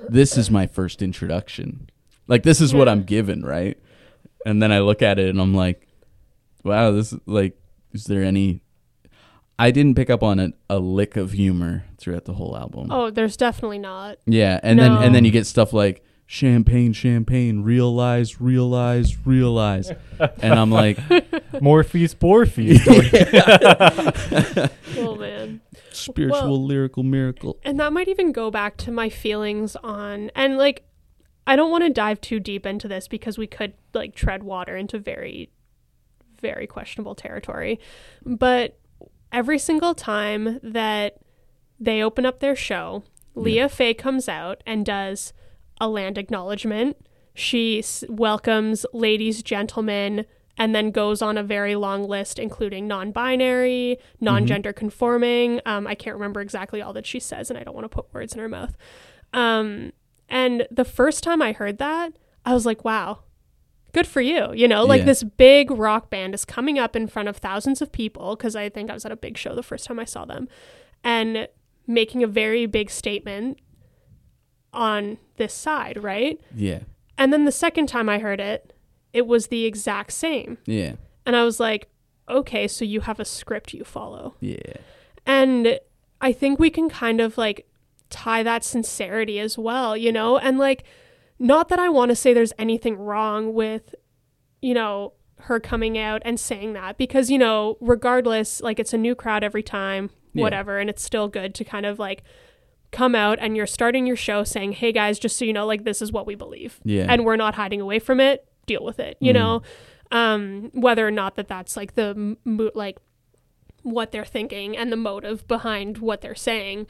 this is my first introduction. Like this is what I'm given, right? And then I look at it and I'm like, wow, this is like is there any I didn't pick up on a, a lick of humor throughout the whole album. Oh, there's definitely not. Yeah, and then and then you get stuff like champagne, champagne, realize, realize, realize. and I'm like, Morpheus, Morpheus. Oh man. Spiritual Well- lyrical miracle. And that might even go back to my feelings on and like I don't want to dive too deep into this because we could like tread water into very very questionable territory. But every single time that they open up their show, Leah Fay comes out and does a land acknowledgement. She s- welcomes ladies, gentlemen, and then goes on a very long list, including non binary, non gender conforming. Um, I can't remember exactly all that she says, and I don't want to put words in her mouth. Um, and the first time I heard that, I was like, wow, good for you. You know, like Yeah. this big rock band is coming up in front of thousands of people because I think I was at a big show the first time I saw them and making a very big statement on this side, right? Yeah. And then the second time I heard it, it was the exact same. Yeah. And I was like, okay, so you have a script you follow. Yeah. And I think we can kind of like tie that sincerity as well, you know? And like, not that I want to say there's anything wrong with, you know, her coming out and saying that because, you know, regardless, like it's a new crowd every time, Yeah. whatever. And it's still good to kind of like come out and you're starting your show saying, "Hey guys, just so you know, like this is what we believe." Yeah. And we're not hiding away from it. Deal with it, you Mhm. know. Um whether or not that that's like the mo- like what they're thinking and the motive behind what they're saying.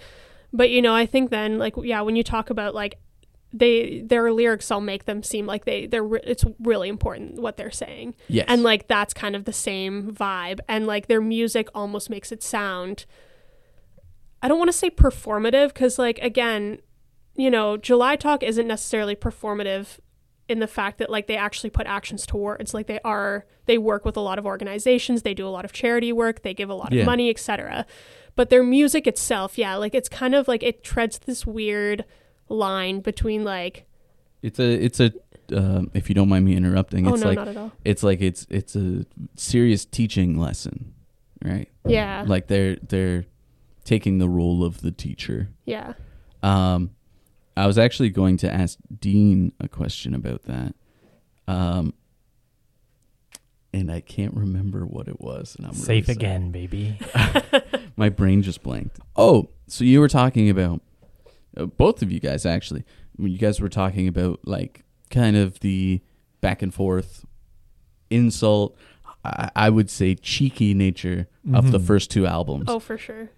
But you know, I think then like yeah, when you talk about like they their lyrics all make them seem like they they're re- it's really important what they're saying. Yes. And like that's kind of the same vibe and like their music almost makes it sound I don't want to say performative cuz like again, you know, July Talk isn't necessarily performative in the fact that like they actually put actions to words like they are they work with a lot of organizations. They do a lot of charity work. They give a lot Yeah. of money etc but their music itself yeah like it's kind of like it treads this weird line between like it's a it's a um, if you don't mind me interrupting, oh it's no like not at all. it's like it's it's a serious teaching lesson, right? yeah. Like they're they're taking the role of the teacher. yeah. Um, I was actually going to ask Dean a question about that. Um, and I can't remember what it was. And I'm Safe sorry. again, baby. My brain just blanked. Oh, so you were talking about uh, both of you guys actually. When you guys were talking about like kind of the back and forth insult, I, I would say cheeky nature of the Mhm. first two albums. oh for sure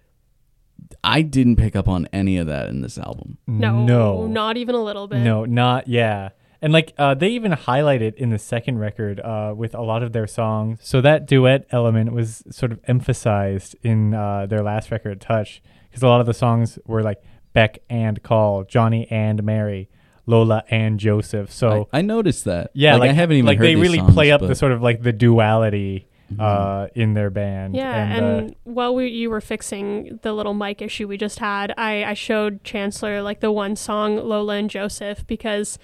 I didn't pick up on any of that in this album. no no, not even a little bit No, not yeah. And like uh, they even highlight it in the second record uh, with a lot of their songs. So that duet element was sort of emphasized in uh, their last record, Touch, because a lot of the songs were like Beck and Call, Johnny and Mary, Lola and Joseph. So I, I noticed that. yeah, like, I haven't even like heard they these really songs, play up the sort of like the duality. Uh, in their band. Yeah, and, and, uh, while we, you were fixing the little mic issue we just had, I, I showed Chancellor like the one song Lola and Joseph because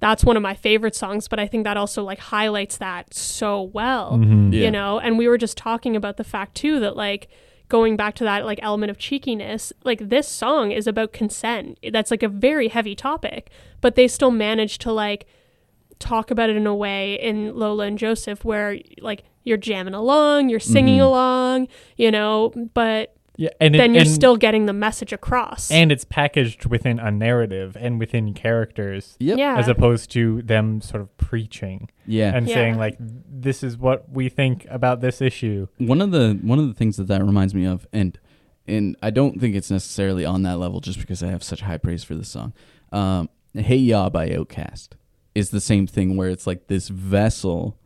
that's one of my favorite songs, but I think that also like highlights that so well. mhm. Yeah. You know, and we were just talking about the fact too that like going back to that like element of cheekiness, like this song is about consent. That's like a very heavy topic, but they still managed to like talk about it in a way in Lola and Joseph where like you're jamming along, you're singing Mhm. along, you know, but yeah, and it- then you're and- still getting the message across. and it's packaged within a narrative and within characters. Yep. yeah, as opposed to them sort of preaching Yeah. and Yeah. saying like this is what we think about this issue one of the one of the things that that reminds me of and and I don't think it's necessarily on that level just because I have such high praise for this song. Um, hey Ya by Outkast is the same thing where it's like this vessel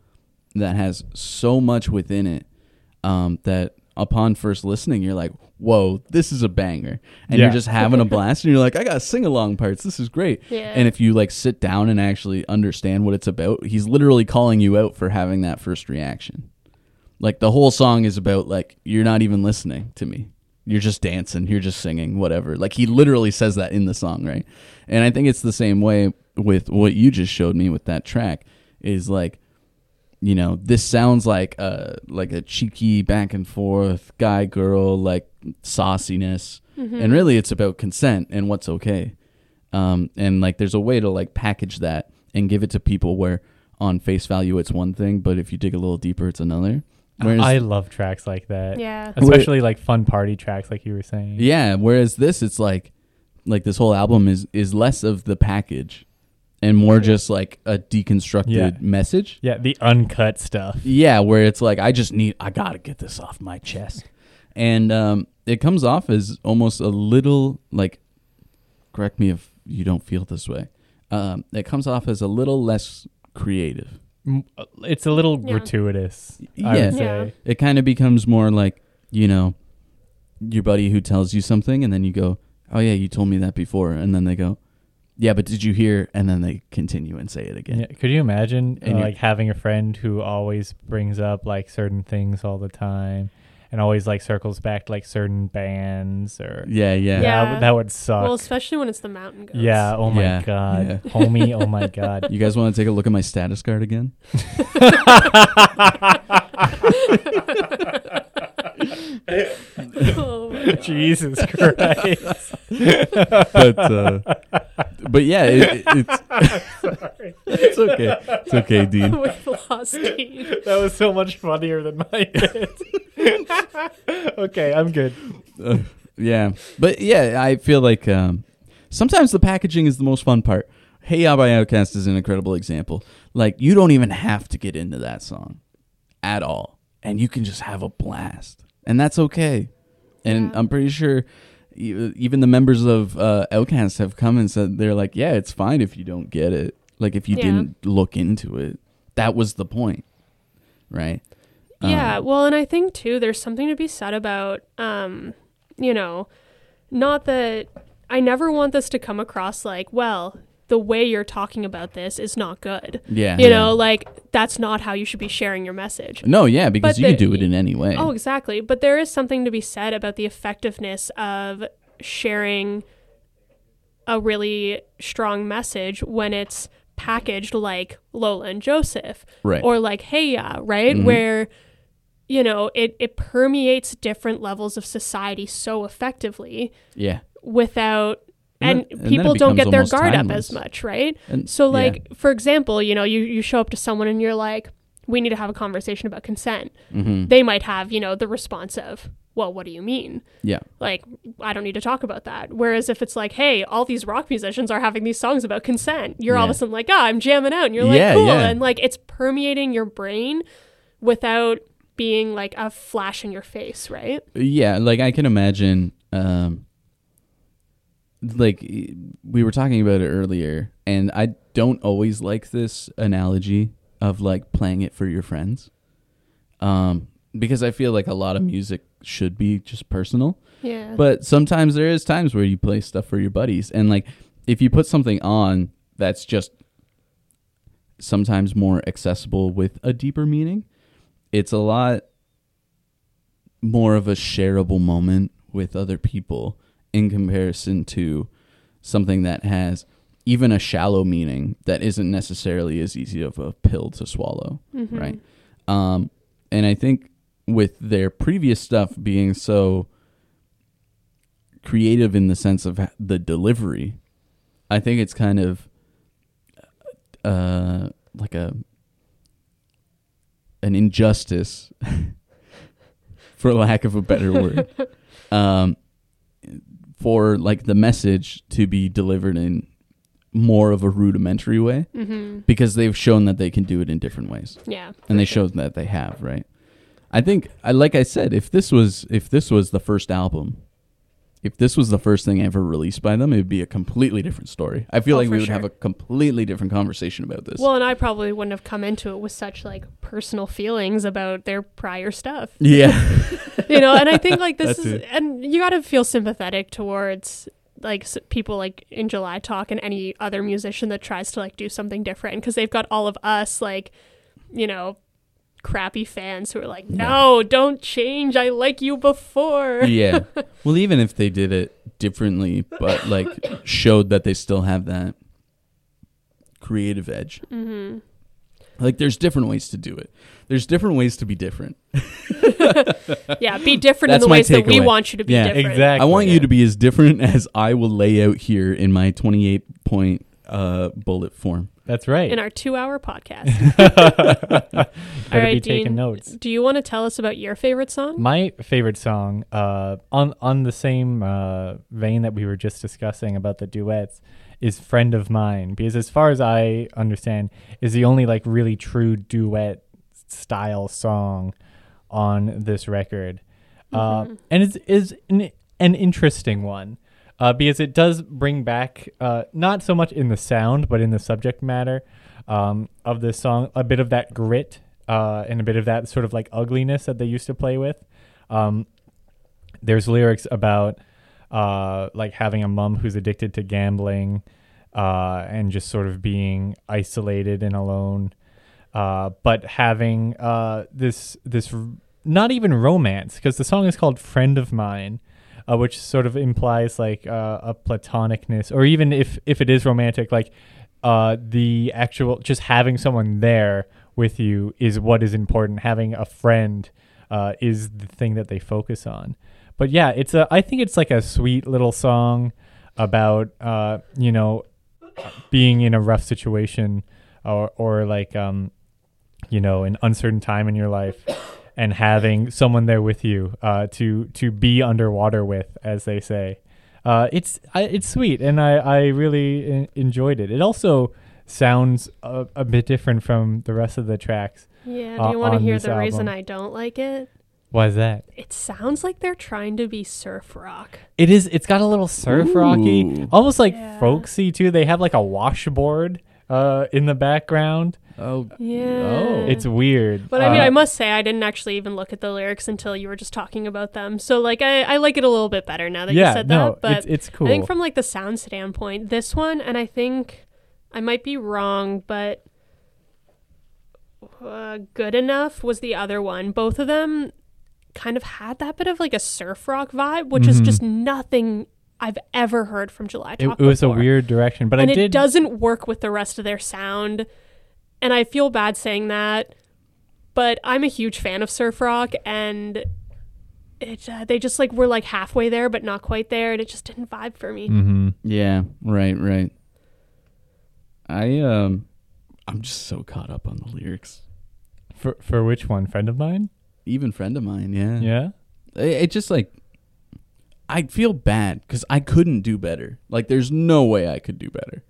that has so much within it um, that upon first listening you're like, "Whoa, this is a banger." And Yeah. you're just having a blast and you're like, "I got sing along parts. This is great." yeah. And if you like sit down and actually understand what it's about, he's literally calling you out for having that first reaction. Like the whole song is about like you're not even listening to me. You're just dancing, you're just singing, whatever. Like he literally says that in the song, right? And I think it's the same way with what you just showed me with that track is like you know, this sounds like a like a cheeky back and forth guy girl like sauciness. Mhm. and really it's about consent and what's okay. Um, and like there's a way to like package that and give it to people where on face value it's one thing but if you dig a little deeper it's another. Whereas, i love tracks like that. Yeah. especially like fun party tracks like you were saying. Yeah whereas this it's like like this whole album is is less of the package and more just like a deconstructed Yeah. message yeah the uncut stuff Yeah, where it's like I just need I gotta get this off my chest, and um, it comes off as almost a little like. Correct me if you don't feel this way. Um, it comes off as a little less creative. M- it's a little Yeah. gratuitous i Yeah. would Yeah. say It kind of becomes more like you know, your buddy who tells you something, and then you go, "Oh yeah, you told me that before," and then they go, "Yeah, but did you hear?" And then they continue and say it again. yeah. could you imagine And uh, like having a friend who always brings up like certain things all the time and always like circles back to like certain bands or Yeah, yeah. Yeah. would- that would suck Well, especially when it's the mountain goats. Yeah. Oh my Yeah, god, yeah. homie. Oh my god. You guys want to take a look at my status card again? Oh. Jesus Christ. but uh, but yeah, it, it, it's it's okay. It's okay, Dean. we lost Dean. that was so much funnier than my bit. okay, I'm good. Uh, Yeah, but yeah, I feel like um, sometimes the packaging is the most fun part. Hey Ya by Outkast is an incredible example. Like you don't even have to get into that song at all, and you can just have a blast, and that's okay. And Yeah. I'm pretty sure even the members of uh, Outkast have come and said they're like, yeah, it's fine if you don't get it. Like if you Yeah. didn't look into it, that was the point, right? Um, Yeah, well, and I think too, there's something to be said about, um, you know, not that I never want this to come across like, well, the way you're talking about this is not good. yeah, You yeah. know, like that's not how you should be sharing your message. No, yeah, because But you can the- do it in any way. Oh, exactly. But there is something to be said about the effectiveness of sharing a really strong message when it's packaged like Lola and Joseph right. or like Hey Ya, right? Mhm. Where you know, it it permeates different levels of society so effectively yeah. without and, and people don't get their guard timeless. up as much, right? And, So yeah. like for example, you know, you you show up to someone and you're like, we need to have a conversation about consent. Mhm. They might have, you know, the response of, well, what do you mean? yeah, Like, I don't need to talk about that. Whereas if it's like, hey, all these rock musicians are having these songs about consent, you're all of a sudden like, ah, I'm jamming out. And you're like, Yeah, cool. yeah. And like, it's permeating your brain without being like a flash in your face, right? yeah. Like I can imagine, um, like we were talking about it earlier, and I don't always like this analogy of like playing it for your friends, um, because I feel like a lot of music should be just personal. Yeah. But sometimes there is times where you play stuff for your buddies, and like if you put something on that's just sometimes more accessible with a deeper meaning, it's a lot more of a shareable moment with other people in comparison to something that has even a shallow meaning that isn't necessarily as easy of a pill to swallow Mhm. right? Um, and I think with their previous stuff being so creative in the sense of the delivery, I think it's kind of uh, like a an injustice, for lack of a better word, um, for like the message to be delivered in more of a rudimentary way Mhm. because they've shown that they can do it in different ways Yeah. and they showed that they have right i think I like i said if this was if this was the first album if this was the first thing ever released by them it would be a completely different story i feel Oh, like we would sure. have a completely different conversation about this Well, and I probably wouldn't have come into it with such like personal feelings about their prior stuff. yeah you know and i think like this That's is it. and you got to feel sympathetic towards like people like in july talk and any other musician that tries to like do something different because they've got all of us like you know crappy fans who are like no don't change. I like you before. Yeah. Well even if they did it differently but like showed that they still have that creative edge. Hmm like there's different ways to do it. There's different ways to be different. Yeah be different in That's the my ways that we takeaway. want you to be Yeah, different. Exactly. I want you to be as different as I will lay out here in my 28 point uh, bullet form. That's right. in our two hour podcast Better all right be taking Dean, notes. do you want to tell us about your favorite song My favorite song, uh, on on the same uh, vein that we were just discussing about the duets, is "Friend of Mine" because, as far as I understand, is the only like really true duet style song on this record, uh, Mhm. and it's is an, an interesting one. Uh, because it does bring back, uh, not so much in the sound, but in the subject matter um, of this song, a bit of that grit uh, and a bit of that sort of like ugliness that they used to play with. Um, there's lyrics about uh, like having a mom who's addicted to gambling uh, and just sort of being isolated and alone, uh, but having this this r- not even romance because the song is called "Friend of Mine." Uh, which sort of implies like uh, a platonicness, or even if if it is romantic, like uh, the actual just having someone there with you is what is important. Having a friend uh, is the thing that they focus on. But yeah, it's a. I think it's like a sweet little song about uh, you know being in a rough situation or or like um you know an uncertain time in your life and having someone there with you uh, to to be underwater with, as they say. Uh, it's I, it's sweet, and I I really en- enjoyed it. It also sounds a, a bit different from the rest of the tracks. Yeah. Do uh, you want to hear this the reason. I don't like it? Why is that? It sounds like they're trying to be surf rock. It is. It's got a little surf rocky, almost like Yeah. folksy too. They have like a washboard uh, in the background. Oh, Yeah. Oh. It's weird. But I mean, Uh, I must say, I didn't actually even look at the lyrics until you were just talking about them. So, like, I, I like it a little bit better now that yeah, you said no, that. But it's it's cool. I think from like the sound standpoint, this one, and I think I might be wrong, but uh, good enough was the other one. Both of them kind of had that bit of like a surf rock vibe, which is Mhm. just nothing I've ever heard from July it, Talk. it was a weird direction, but and I it did. doesn't work with the rest of their sound. And I feel bad saying that, but I'm a huge fan of surf rock, and it uh, they just like were like halfway there, but not quite there, and it just didn't vibe for me. hmm yeah, right, right. I um, I'm just so caught up on the lyrics. For for which one? Friend of mine? Even friend of mine, yeah, Yeah. It, it just like I feel bad because I couldn't do better. Like, there's no way I could do better.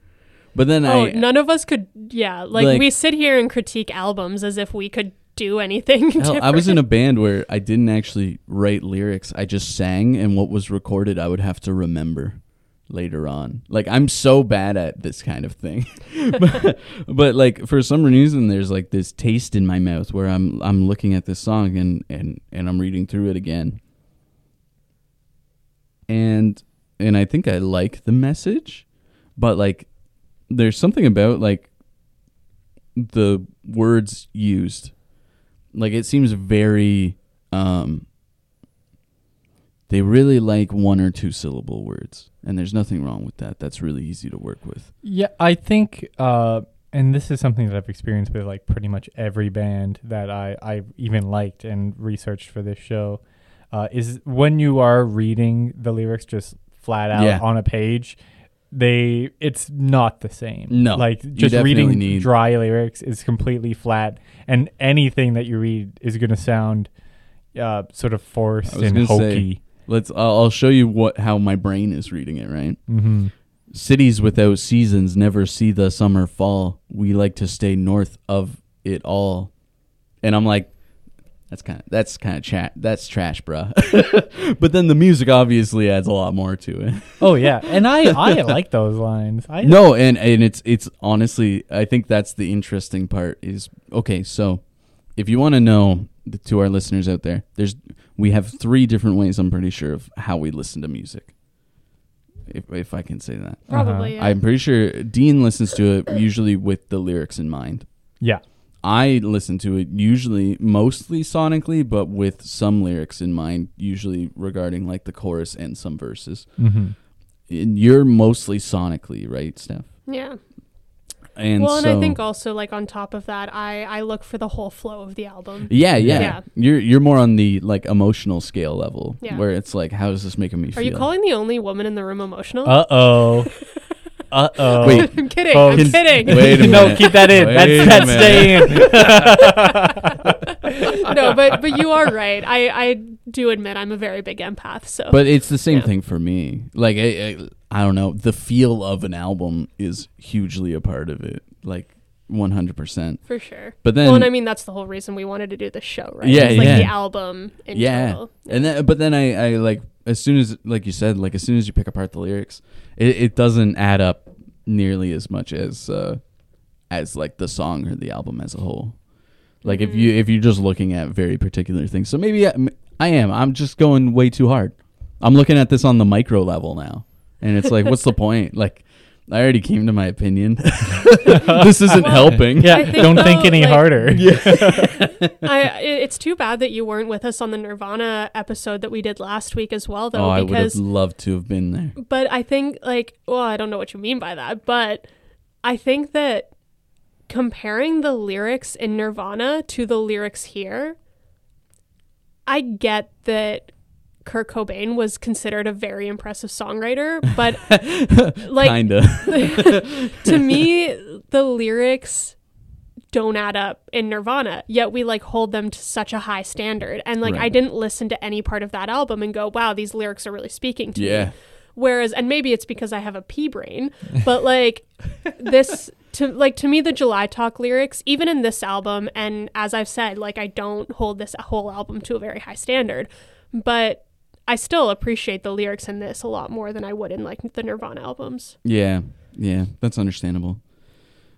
But then I Oh, I, none of us could. Yeah, like, Like- we sit here and critique albums as if we could do anything. Hell, I was in a band where I didn't actually write lyrics. I just sang, and what was recorded, I would have to remember later on. Like I'm so bad at this kind of thing, but, but like for some reason, there's like this taste in my mouth where I'm I'm looking at this song and and and I'm reading through it again, and and I think I like the message, but like there's something about like the words used. Like it seems very um they really like one or two syllable words and there's nothing wrong with that. That's really easy to work with. Yeah, I think, uh, and this is something that I've experienced with like pretty much every band that I I even liked and researched for this show, uh, is when you are reading the lyrics just flat out Yeah. on a page, they it's not the same. No, like just reading need- dry lyrics is completely flat, and anything that you read is going to sound uh, sort of forced and gonna say- hokey. let's i'll I'll show you what how my brain is reading it right Mm-hmm. cities without seasons never see the summer fall we like to stay north of it all and i'm like that's kind of that's kind of chat that's trash bruh but then the music obviously adds a lot more to it Oh yeah, and I I like those lines. I no and and it's it's honestly i think that's the interesting part is okay so if you want to know th- to our listeners out there there's we have three different ways i'm pretty sure of how we listen to music if, if i can say that Probably. Uh-huh. yeah. i'm pretty sure dean listens to it usually with the lyrics in mind yeah. I listen to it usually mostly sonically but with some lyrics in mind usually regarding like the chorus and some verses Mm-hmm. and you're mostly sonically right steph yeah. and well, and I think also like on top of that, I I look for the whole flow of the album. Yeah, yeah, Yeah. You're you're more on the like emotional scale level, Yeah. where it's like, how is this making me Are feel? Are you calling the only woman in the room emotional? Uh oh. Uh oh. Wait. I'm kidding. Folks- I'm kidding. Wait a no, keep that in. Wait that's that's minute. staying. no, but but you are right. I I do admit I'm a very big empath. So But it's the same Yeah. thing for me. Like I, I, I don't know. The feel of an album is hugely a part of it. Like 100. percent for sure. But then, well, and I mean that's the whole reason we wanted to do the show, right? Yeah, It's like yeah. the album in yeah, total. and then but then I, I like as soon as like you said, like as soon as you pick apart the lyrics, it, it doesn't add up nearly as much as uh as like the song or the album as a whole. Like if you if you're just looking at very particular things, so maybe I, I am. I'm just going way too hard. I'm looking at this on the micro level now, and it's like, what's the point? Like, I already came to my opinion. this isn't Well, helping. Yeah, think don't think any like- harder. I it's too bad that you weren't with us on the Nirvana episode that we did last week as well, though, oh, I would have loved to have been there. but I think like well, I don't know what you mean by that, but I think that comparing the lyrics in Nirvana to the lyrics here, I get that Kurt Cobain was considered a very impressive songwriter, but like Kinda. to me, the lyrics don't add up in Nirvana, yet we like hold them to such a high standard. And like I didn't listen to any part of that album and go, wow, these lyrics are really speaking to me. Yeah. Whereas, and maybe it's because I have a pea brain, but like this to like to me the July Talk lyrics, even in this album, and as I've said, like I don't hold this whole album to a very high standard, but I still appreciate the lyrics in this a lot more than I would in like the Nirvana albums. Yeah, yeah, that's understandable.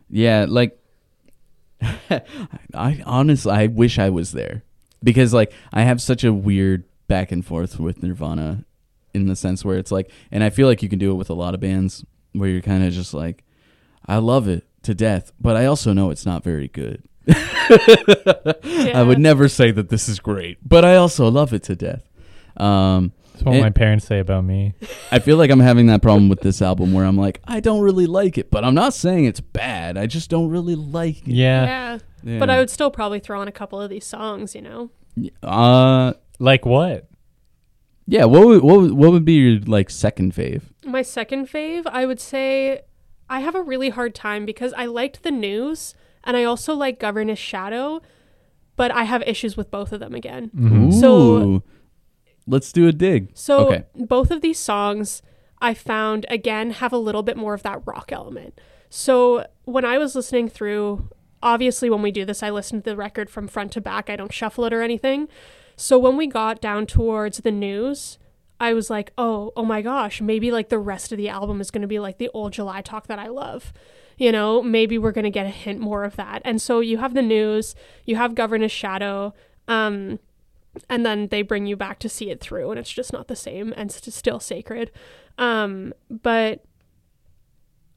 Yeah, like I honestly I wish I was there because like I have such a weird back and forth with Nirvana in the sense where it's like and I feel like you can do it with a lot of bands where you're kind of just like I love it to death, but I also know it's not very good. I would never say that this is great, but I also love it to death. Um That's what It- my parents say about me. I feel like I'm having that problem with this album where I'm like, I don't really like it, but I'm not saying it's bad. I just don't really like it. Yeah. Yeah. Yeah. But I would still probably throw on a couple of these songs, you know? uh, Like what? yeah. What would, what would, what would be your like second fave? My second fave, I would say I have a really hard time because I liked the news and I also like Governess Shadow, but I have issues with both of them again. Mhm. So- Ooh. Let's do a dig. So Okay. both of these songs I found again have a little bit more of that rock element. So when I was listening through, obviously when we do this, I listen to the record from front to back. I don't shuffle it or anything. So when we got down towards the news, I was like, oh, oh my gosh, maybe like the rest of the album is going to be like the old July talk that I love. You know, maybe we're going to get a hint more of that. And so you have the news, you have Governess Shadow, um, and then they bring you back to see it through, and it's just not the same and it's still sacred. Um, but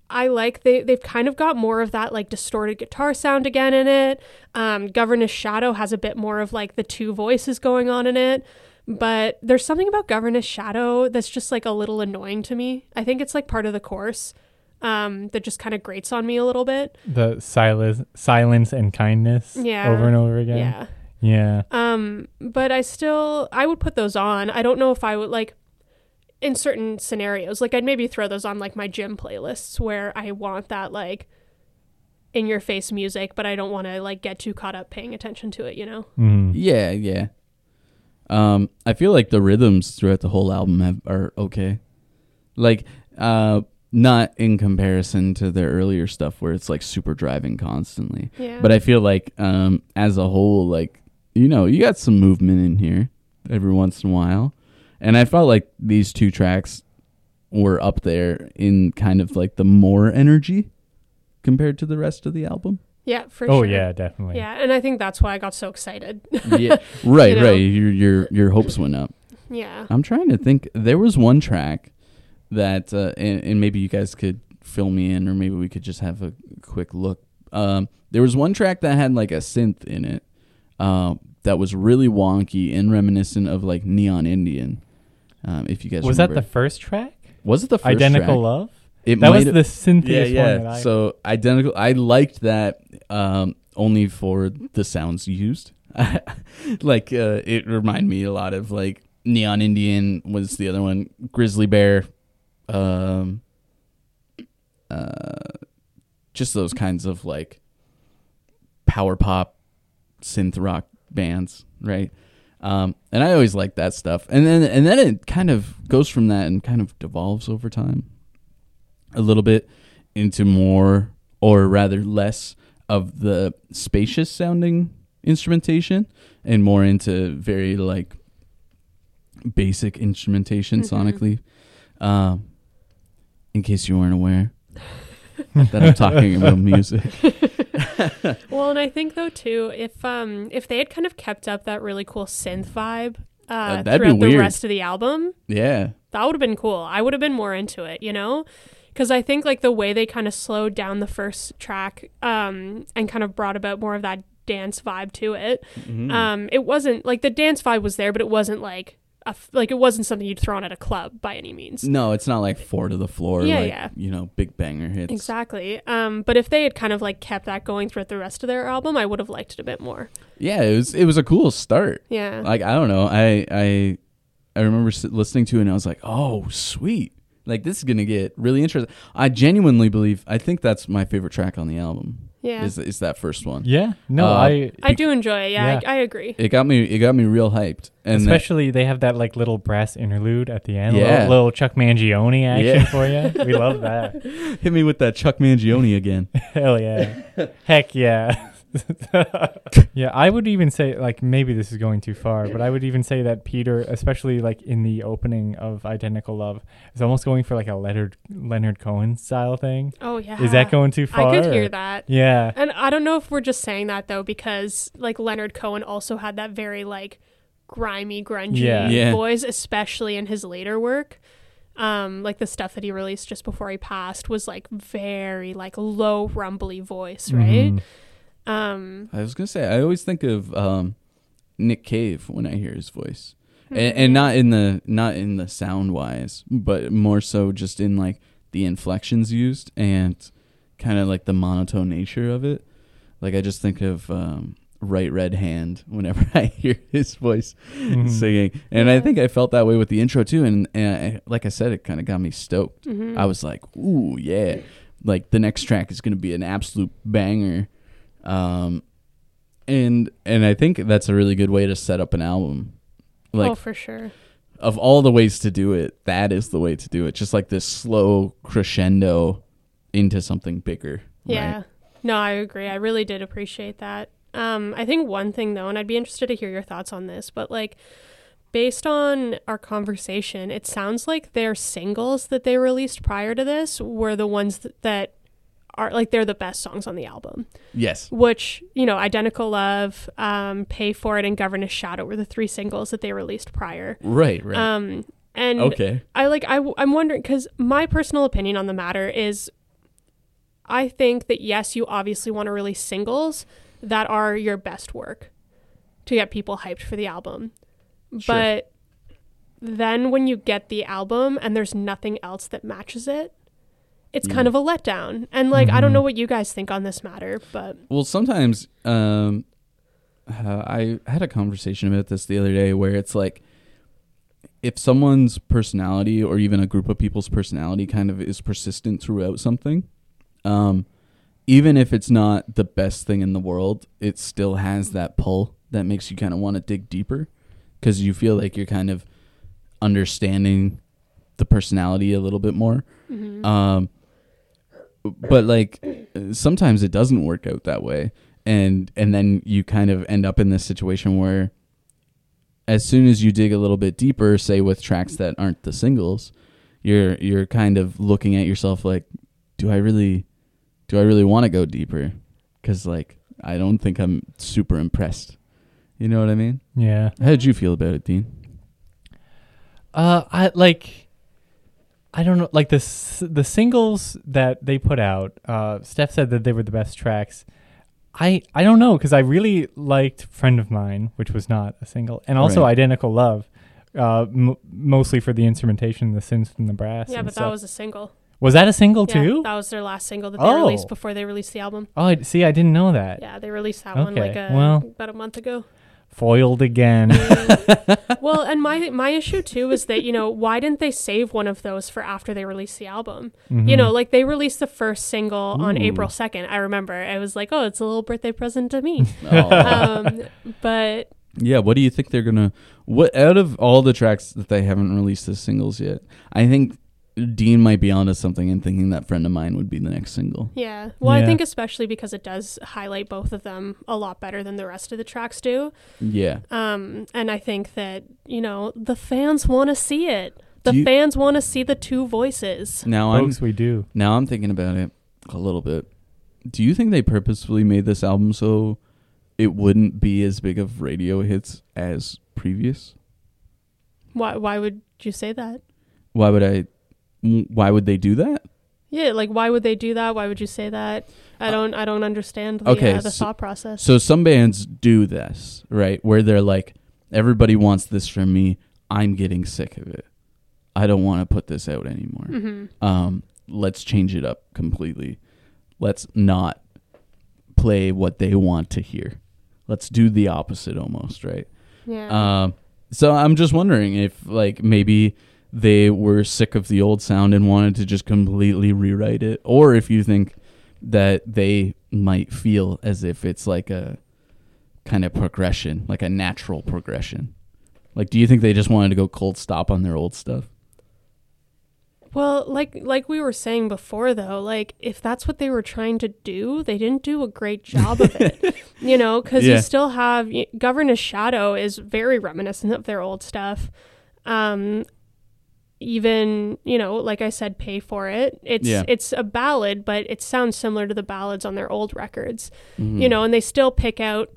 I like they they've kind of got more of that like distorted guitar sound again in it. Um, Governess Shadow has a bit more of like the two voices going on in it. But there's something about Governess Shadow that's just like a little annoying to me. I think it's like part of the course um, that just kind of grates on me a little bit. The silence, silence and kindness Yeah. over and over again. Yeah. Yeah. Um, but I still I would put those on. I don't know if I would like in certain scenarios. Like I'd maybe throw those on like my gym playlists where I want that like in your face music, but I don't want to like get too caught up paying attention to it, you know? Mm. Yeah, yeah. Um, I feel like the rhythms throughout the whole album have, are okay. Like, uh, not in comparison to their earlier stuff where it's like super driving constantly. Yeah. But I feel like um, as a whole, like you know, you got some movement in here every once in a while, and I felt like these two tracks were up there in kind of like the more energy compared to the rest of the album. yeah, for Oh sure. yeah, definitely. Yeah, and I think that's why I got so excited. yeah, right, You know? right. Your your your hopes went up. yeah. I'm trying to think. There was one track that, uh, and, and maybe you guys could fill me in, or maybe we could just have a quick look. Um, there was one track that had like a synth in it um, that was really wonky and reminiscent of like Neon Indian. Um, if you guys Was that the first track? was it the first Identical track? Love? It That was have- the synthiest yeah, yeah. one that I So identical. I liked that um, only for the sounds used. like uh, it reminded me a lot of like Neon Indian was the other one. Grizzly Bear. Um, uh, just those kinds of like power pop, synth rock bands, right? Um, and I always like that stuff. And then and then it kind of goes from that and kind of devolves over time a little bit into more or rather less of the spacious sounding instrumentation and more into very like basic instrumentation Mhm. sonically um in case you weren't aware that I'm talking about music Well, and I think though too, if um if they had kind of kept up that really cool synth vibe uh, Uh, that'd be throughout the rest of the album, yeah that would have been cool. I would have been more into it, you know? Because I think like the way they kind of slowed down the first track um, and kind of brought about more of that dance vibe to it. Mm-hmm. Um, it wasn't like the dance vibe was there, but it wasn't like a f- like it wasn't something you'd throw on at a club by any means. no it's not like four to the floor Yeah, like yeah. you know big banger hits Exactly. Um, but if they had kind of like kept that going throughout the rest of their album, I would have liked it a bit more. yeah it was it was a cool start Yeah. like I don't know, I I I remember listening to it and I was like, oh sweet, Like this is gonna get really interesting. I genuinely believe. I think that's my favorite track on the album. Yeah. Is is that first one? Yeah. No, Uh, I I do enjoy it. Yeah, Yeah. I, I agree. It got me. It got me real hyped. And that- especially they have that like little brass interlude at the end. Yeah. Little, little Chuck Mangione action Yeah. for you. We love that. hit me with that Chuck Mangione again. Hell yeah. Heck yeah. yeah, I would even say like maybe this is going too far, but I would even say that Peter, especially like in the opening of Identical Love, is almost going for like a Leonard Leonard Cohen style thing. Oh yeah. Is that going too far? I could or- hear that. Yeah. And I don't know if we're just saying that though, because like Leonard Cohen also had that very like grimy, grungy Yeah. Yeah. voice, especially in his later work. Um, like the stuff that he released just before he passed was like very like low rumbly voice, right? Mhm. Um, I was gonna say. I always think of um, Nick Cave when I hear his voice, and, and not in the not in the sound wise, but more so just in like the inflections used and kind of like the monotone nature of it. Like I just think of um, Right Red Hand whenever I hear his voice Mhm. singing, and I think I felt that way with the intro too. And, and I, like I said, it kind of got me stoked. mhm. I was like, ooh, yeah. Like the next track is going to be an absolute banger. Um and and I think that's a really good way to set up an album. Like oh, for sure. of all the ways to do it, that is the way to do it. Just like this slow crescendo into something bigger. Yeah. right? No, I agree. I really did appreciate that. Um, I think one thing though, and I'd be interested to hear your thoughts on this, but like based on our conversation, it sounds like their singles that they released prior to this were the ones that, that are like they're the best songs on the album. Yes. Which, you know, Identical Love, um, Pay For It, and Governess Shadow were the three singles that they released prior. Right, right. Um, and okay. I like I I'm wondering because my personal opinion on the matter is, I think that yes, you obviously want to release singles that are your best work to get people hyped for the album, Sure. but then when you get the album and there's nothing else that matches it, it's kind of a letdown. And like I don't Mhm. know what you guys think on this matter, but Well, sometimes um, uh, I had a conversation about this the other day where it's like if someone's personality or even a group of people's personality kind of is persistent throughout something, um, even if it's not the best thing in the world, it still has that pull that makes you kind of want to dig deeper because you feel like you're kind of understanding the personality a little bit more. mhm. Um, but like sometimes it doesn't work out that way, and and then you kind of end up in this situation where, as soon as you dig a little bit deeper, say with tracks that aren't the singles, you're you're kind of looking at yourself like, do I really, do I really want to go deeper? Because like I don't think I'm super impressed. You know what I mean? Yeah. How did you feel about it, Dean? Uh, I like. I don't know, like the the singles that they put out. Uh, Steph said that they were the best tracks. I I don't know because I really liked "Friend of Mine," which was not a single, and also Right. "Identical Love," uh, m- mostly for the instrumentation, the synths and the brass. yeah, and but that was a single. was that a single Yeah, too? that was their last single that they Oh. released before they released the album. oh, I, see, I didn't know that. Yeah, they released that one like a, well. about a month ago. Foiled again. well, and my my issue too is that you know why didn't they save one of those for after they released the album? You Mhm. know, like they released the first single on April second. I remember it was like, oh, it's a little birthday present to me. Um, but Yeah, what do you think they're gonna? What out of all the tracks that they haven't released as singles yet? I think Dean might be onto something and thinking that friend of mine would be the next single. yeah, well, I think especially because it does highlight both of them a lot better than the rest of the tracks do. Yeah, Um, and I think that you know the fans want to see it. The you- fans want to see the two voices. now I'm we do. now I'm thinking about it a little bit. Do you think they purposefully made this album so it wouldn't be as big of radio hits as previous? Why? Why would you say that? Why would I? Why would they do that? Yeah, like why would they do that? Why would you say that? I don't. I don't understand the, okay, uh, the so- thought process. So some bands do this, right? Where they're like, everybody wants this from me. I'm getting sick of it. I don't want to put this out anymore. hmm Um, let's change it up completely. Let's not play what they want to hear. Let's do the opposite almost, right? Yeah. Um, so I'm just wondering if like maybe they were sick of the old sound and wanted to just completely rewrite it, or if you think that they might feel as if it's like a kind of progression, like a natural progression. Like, do you think they just wanted to go cold stop on their old stuff? Well, like like we were saying before though, like if that's what they were trying to do, they didn't do a great job of it. you know, cuz Yeah. you still have Governess Shadow is very reminiscent of their old stuff. Um even, you know, like I said pay for it. It's Yeah. it's a ballad, but it sounds similar to the ballads on their old records. Mm-hmm. You know, and they still pick out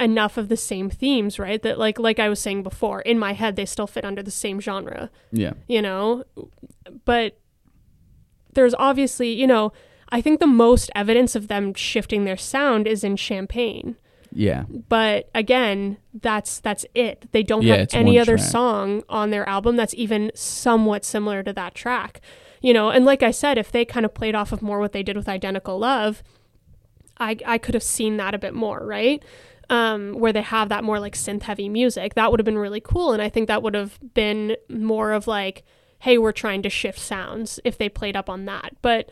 enough of the same themes, right? That like like I was saying before, in my head they still fit under the same genre Yeah. you know but there's obviously you know i think the most evidence of them shifting their sound is in champagne Yeah. but again that's that's it. They don't Yeah, have any other track. song on their album that's even somewhat similar to that track you know? And like i said if they kind of played off of more what they did with identical love i i could have seen that a bit more right? Um, where they have that more like synth heavy music that would have been really cool. And i think that would have been more of like hey we're trying to shift sounds if they played up on that. But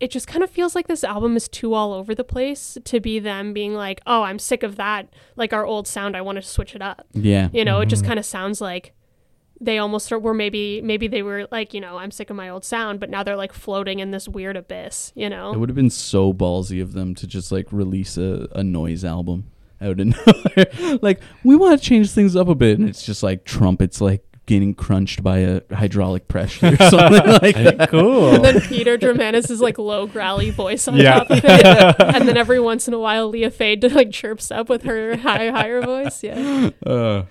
it just kind of feels like this album is too all over the place to be them being like, oh, I'm sick of that, like our old sound. I want to switch it up. Yeah. You know, it just Mhm. kind of sounds like they almost were maybe maybe they were like, you know, I'm sick of my old sound, but now they're like floating in this weird abyss. You know It would have been so ballsy of them to just like release a, a noise album out of nowhere. like, we want to change things up a bit. And it's just like trumpets like getting crunched by a hydraulic press or something like that. cool. and then Peter Dreimanis' like low growly voice on Yeah. top of it, and then every once in a while Leah Fay like chirps up with her high higher voice. Yeah. Uh,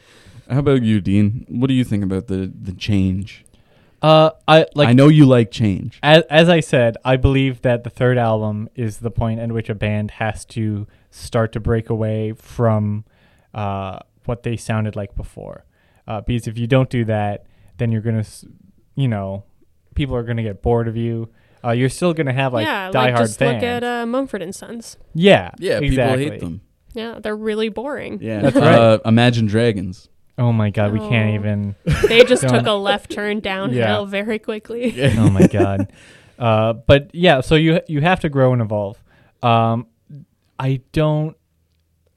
how about you, Dean? What do you think about the, the change? uh, I like I know you like change. as, as I said, I believe that the third album is the point at which a band has to start to break away from uh, what they sounded like before. Uh, because if you don't do that, then you're gonna, you know, people are gonna get bored of you. Uh, you're still gonna have like yeah, diehard like just fans. look at uh, Mumford and Sons. yeah, Yeah, exactly. people hate them. Yeah, they're really boring. Yeah. That's Uh, Imagine Dragons. Oh my god, we can't Oh. even. They just took a left turn downhill Yeah. very quickly. oh my god. Uh, but yeah, so you you have to grow and evolve. Um, I don't.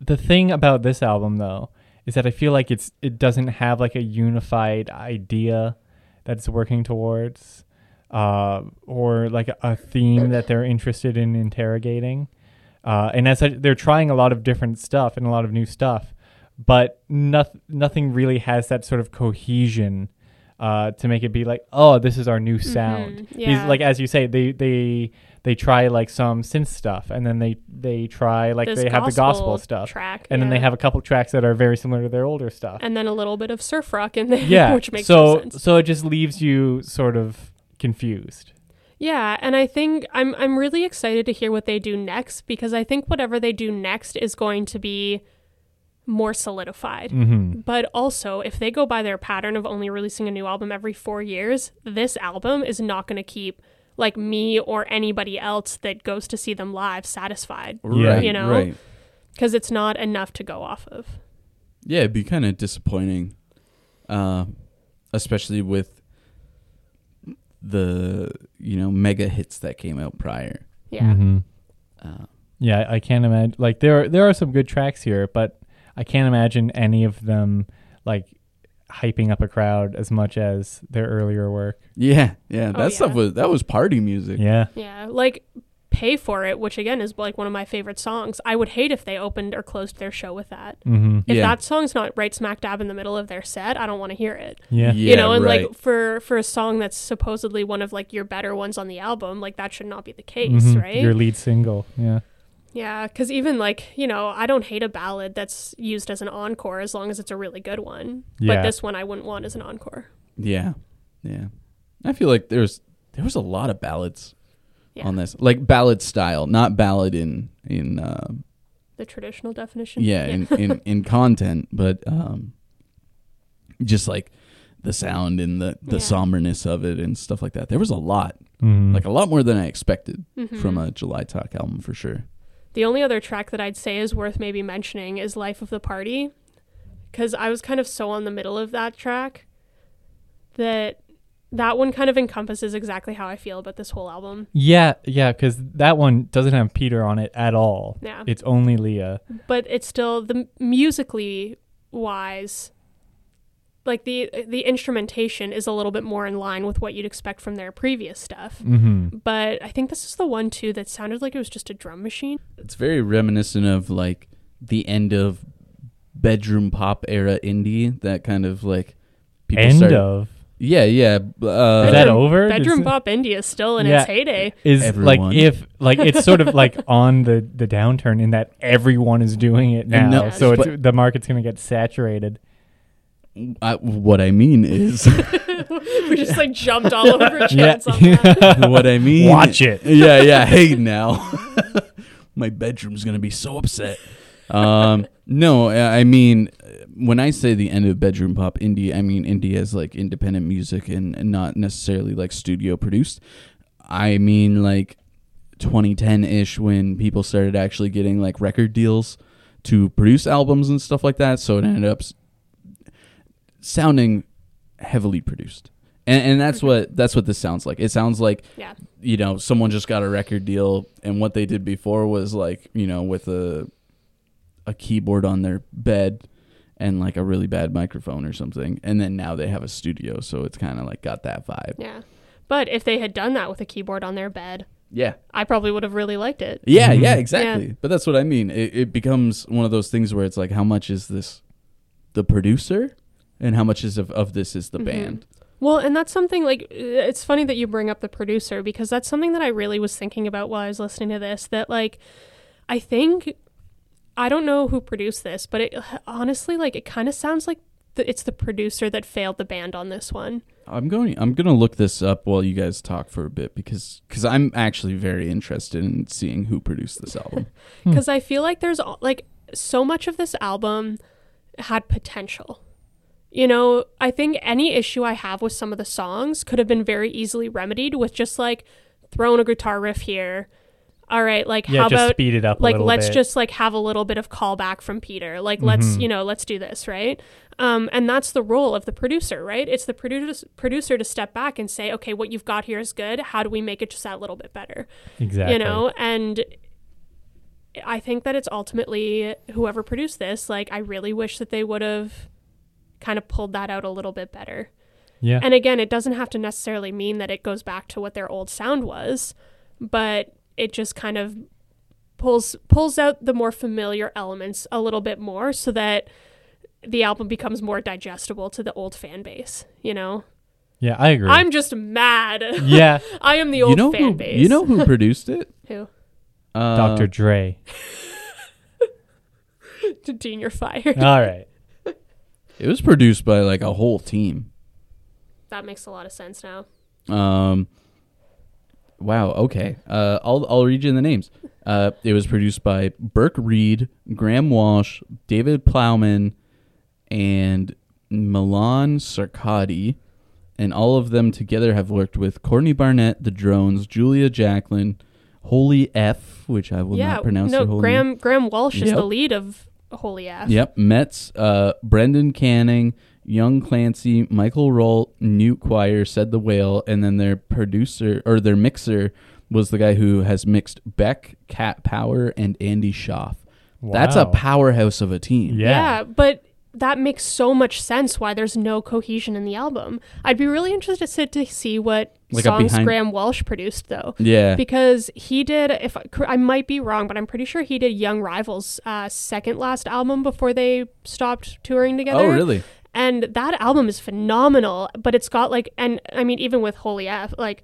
The thing about this album though is that I feel like it's it doesn't have like a unified idea that it's working towards, uh, or like a, theme that they're interested in interrogating. Uh, and as such, they're trying a lot of different stuff and a lot of new stuff, but noth- nothing really has that sort of cohesion uh, to make it be like, oh, this is our new sound. Mhm, Because, yeah. like as you say, they they they try like some synth stuff, and then they they try like This they have the gospel stuff, track, and then they have a couple tracks that are very similar to their older stuff. and then a little bit of surf rock in there, yeah, which makes so no sense. so it just leaves you sort of confused. Yeah, and I think I'm I'm really excited to hear what they do next because I think whatever they do next is going to be more solidified. Mm-hmm. But also, if they go by their pattern of only releasing a new album every 4 years, this album is not going to keep like me or anybody else that goes to see them live satisfied Right. You know? Right. because it's not enough to go off of. Yeah, it'd be kind of disappointing, uh, especially with the you know mega hits that came out prior. Yeah. Mm-hmm. Uh, Yeah, I can't imagine. Like there, are, there are some good tracks here, but I can't imagine any of them like hyping up a crowd as much as their earlier work. yeah, yeah, that Oh, stuff yeah. was that was party music. Yeah, Yeah, like Pay for It, which again is like one of my favorite songs. I would hate if they opened or closed their show with that. mm-hmm. If Yeah. that song's not right smack dab in the middle of their set, I don't want to hear it. yeah, Yeah, you know, and right. like for for a song that's supposedly one of like your better ones on the album, like that should not be the case, mm-hmm. right? Your lead single. Yeah, yeah, because even like you know, I don't hate a ballad that's used as an encore as long as it's a really good one. Yeah. But this one I wouldn't want as an encore. yeah, yeah. I feel like there's there was a lot of ballads Yeah, on this, like ballad style, not ballad in in uh, the traditional definition. yeah, in, in in content, but um, just like the sound and the the Yeah. somberness of it and stuff like that. There was a lot, Mhm. like a lot more than I expected Mhm. from a July Talk album for sure. The only other track that I'd say is worth maybe mentioning is Life of the Party. Because I was kind of so on the middle of that track that that one kind of encompasses exactly how I feel about this whole album. Yeah, yeah, because that one doesn't have Peter on it at all. Yeah. It's only Leah. but it's still the musically wise like the the instrumentation is a little bit more in line with what you'd expect from their previous stuff Mm-hmm. but i think this is the one too that sounded like it was just a drum machine It's very reminiscent of like the end of bedroom pop era indie. That kind of like people End start- of. Yeah, yeah. Uh, Is that over? bedroom pop indie is still in Yeah. its heyday Is Everyone. like if like it's sort of like on the the downturn in that everyone is doing it now, No, so it's, but- the market's gonna get saturated. I, what I mean is, we just like jumped all over Yeah. chance on that what I mean. Watch it. Yeah, yeah. Hey, now, my bedroom's gonna be so upset. Um, no, I I mean, when I say the end of bedroom pop indie, I mean indie as like independent music and, and not necessarily like studio produced. I mean like 2010 ish when people started actually getting like record deals to produce albums and stuff like that. So it ended up s- sounding heavily produced. And, and that's mm-hmm. what that's what this sounds like. It sounds like yeah. you know someone just got a record deal and what they did before was like you know with a a keyboard on their bed and like a really bad microphone or something. And then now they have a studio so it's kind of like got that vibe. Yeah. But if they had done that with a keyboard on their bed yeah. I probably would have really liked it. Yeah yeah mm-hmm. exactly. But that's what i mean. It, it becomes one of those things where it's like how much is this the producer and how much is of, of this is the Mhm. band Well, and that's something like uh, it's funny that you bring up the producer because that's something that I really was thinking about while I was listening to this. That like, I think I don't know who produced this, but it honestly like it kind of sounds like the, it's the producer that failed the band on this one. i'm going i'm gonna look this up while you guys talk for a bit because because i'm actually very interested in seeing who produced this album Hmm. because I feel like there's like so much of this album had potential. You know, I think any issue I have with some of the songs could have been very easily remedied with just like throwing a guitar riff here. All right, like Yeah, how about speed it up. like let's bit. just like have a little bit of callback from Peter. Like let's, Mhm. you know, let's do this, right? Um and that's the role of the producer, right? It's the producer producer to step back and say, "Okay, what you've got here is good. How do we make it just that little bit better?" exactly. you know and i think that it's ultimately whoever produced this like i really wish that they would have kind of pulled that out a little bit better Yeah. and again it doesn't have to necessarily mean that it goes back to what their old sound was but it just kind of pulls pulls out the more familiar elements a little bit more so that the album becomes more digestible to the old fan base you know yeah, I agree. i'm just mad yeah, i am the old you know fan who base you know who produced it who uh, Dr. Dre. Dean, you're fired. All right. It was produced by like a whole team. That makes a lot of sense now. Um, wow. Okay. Uh, I'll I'll read you the names. Uh, it was produced by Burke Reid, Graham Walsh, David Plowman, and Milan Sarkadi, and all of them together have worked with Courtney Barnett, The Drones, Julia Jacklin, Holy F, which I will yeah, not pronounce. no, Graham name. Graham Walsh is the lead of Holy ass. Yep, METZ, uh, Brendan Canning, Young Clancy, Michael Rault, Newt Choir, said the whale, and then their producer or their mixer was the guy who has mixed Beck, Cat Power, and Andy Shauf. That's a powerhouse of a team. Yeah. Yeah, but that makes so much sense why there's no cohesion in the album. I'd be really interested to see what Like songs behind- Graham Walsh produced though. Yeah. Because he did, if I, I might be wrong, but I'm pretty sure he did Young Rivals' uh, second last album before they stopped touring together. oh, really? and that album is phenomenal but it's got like and i mean even with holy f like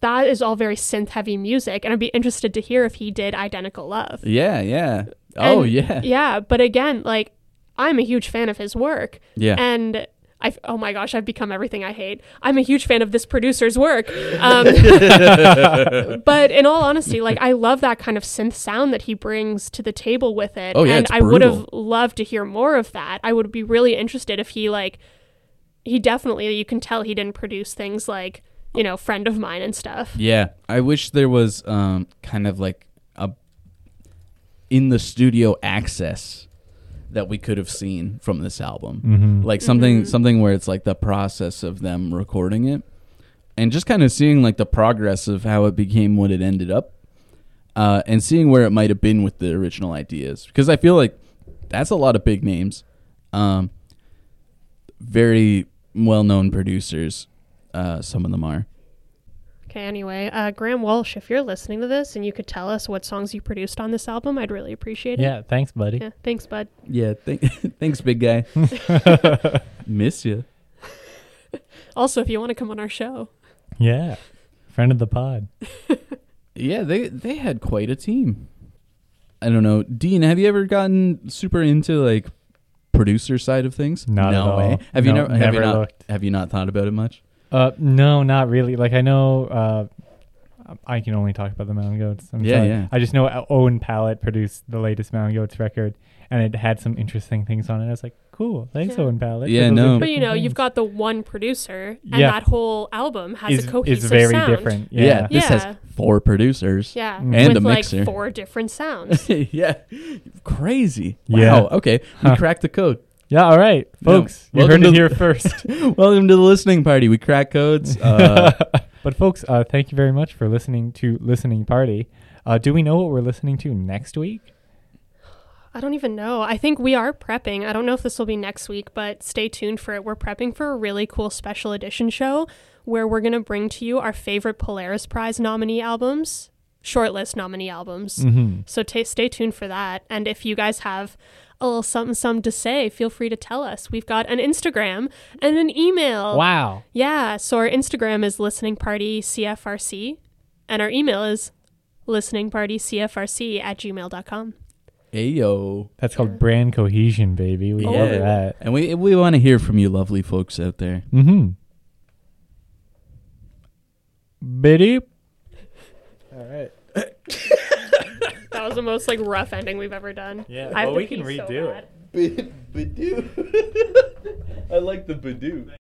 that is all very synth heavy music and i'd be interested to hear if he did identical love Yeah, yeah. Oh, yeah. yeah but again like i'm a huge fan of his work Yeah. and I oh my gosh, I've become everything I hate. I'm a huge fan of this producer's work. Um, but in all honesty, like I love that kind of synth sound that he brings to the table with it. Oh, yeah, and I would have loved to hear more of that. I would be really interested if he like he definitely you can tell he didn't produce things like, you know, friend of mine and stuff. Yeah, I wish there was um kind of like a in the studio access that we could have seen from this album. Mhm. Like something Mhm. something where it's like the process of them recording it and just kind of seeing like the progress of how it became what it ended up. Uh, and seeing where it might have been with the original ideas because I feel like that's a lot of big names. Um, very well-known producers uh, some of them are. Okay, anyway, uh, Graham Walsh, if you're listening to this and you could tell us what songs you produced on this album, I'd really appreciate it. Yeah, thanks, buddy. Yeah, thanks, bud. Yeah, th- thanks, big guy. Miss you. Also, if you want to come on our show, Yeah. Friend of the pod. Yeah, they they had quite a team. I don't know, Dean. Have you ever gotten super into like producer side of things? Not no at all. way. Have you No, never? Have you not? looked. Have you not thought about it much? Uh, no, not really. Like I know, uh, I can only talk about the Mountain Goats. I'm Yeah, sorry. yeah. I just know Owen Pallett produced the latest Mountain Goats record, and it had some interesting things on it. I was like, cool, thanks, Yeah. Owen Pallett. Yeah, those no. but you interesting know, you've things." got the one producer, and Yeah. that whole album has is, a cohesive is very sound. different. Yeah, Yeah. this Yeah. has four producers. Yeah, Mm. And with a mixer. like four different sounds. yeah, crazy. Yeah. Wow. Okay, we Huh. cracked the code. Yeah, all right, Yeah. folks. You Welcome heard it here first. Welcome to the listening party. We crack codes. Uh, but folks, uh, thank you very much for listening to Listening Party. Uh, do we know what we're listening to next week? I don't even know. I think we are prepping. I don't know if this will be next week, but stay tuned for it. We're prepping for a really cool special edition show where we're going to bring to you our favorite Polaris Prize nominee albums, shortlist nominee albums. Mm-hmm. So ta stay tuned for that. And if you guys have a little something, something to say, feel free to tell us. We've got an Instagram and an email. Wow. Yeah. So our Instagram is listening party CFRC, and our email is listening party CFRC at gmail.com. Ayo. That's called brand cohesion, baby. We Oh. love that. And we we want to hear from you, lovely folks out there. Mm-hmm. Biddy. All right. That was the most like rough ending we've ever done. Yeah, I well, we can pee so redo it. Badoo. I like the Badoo.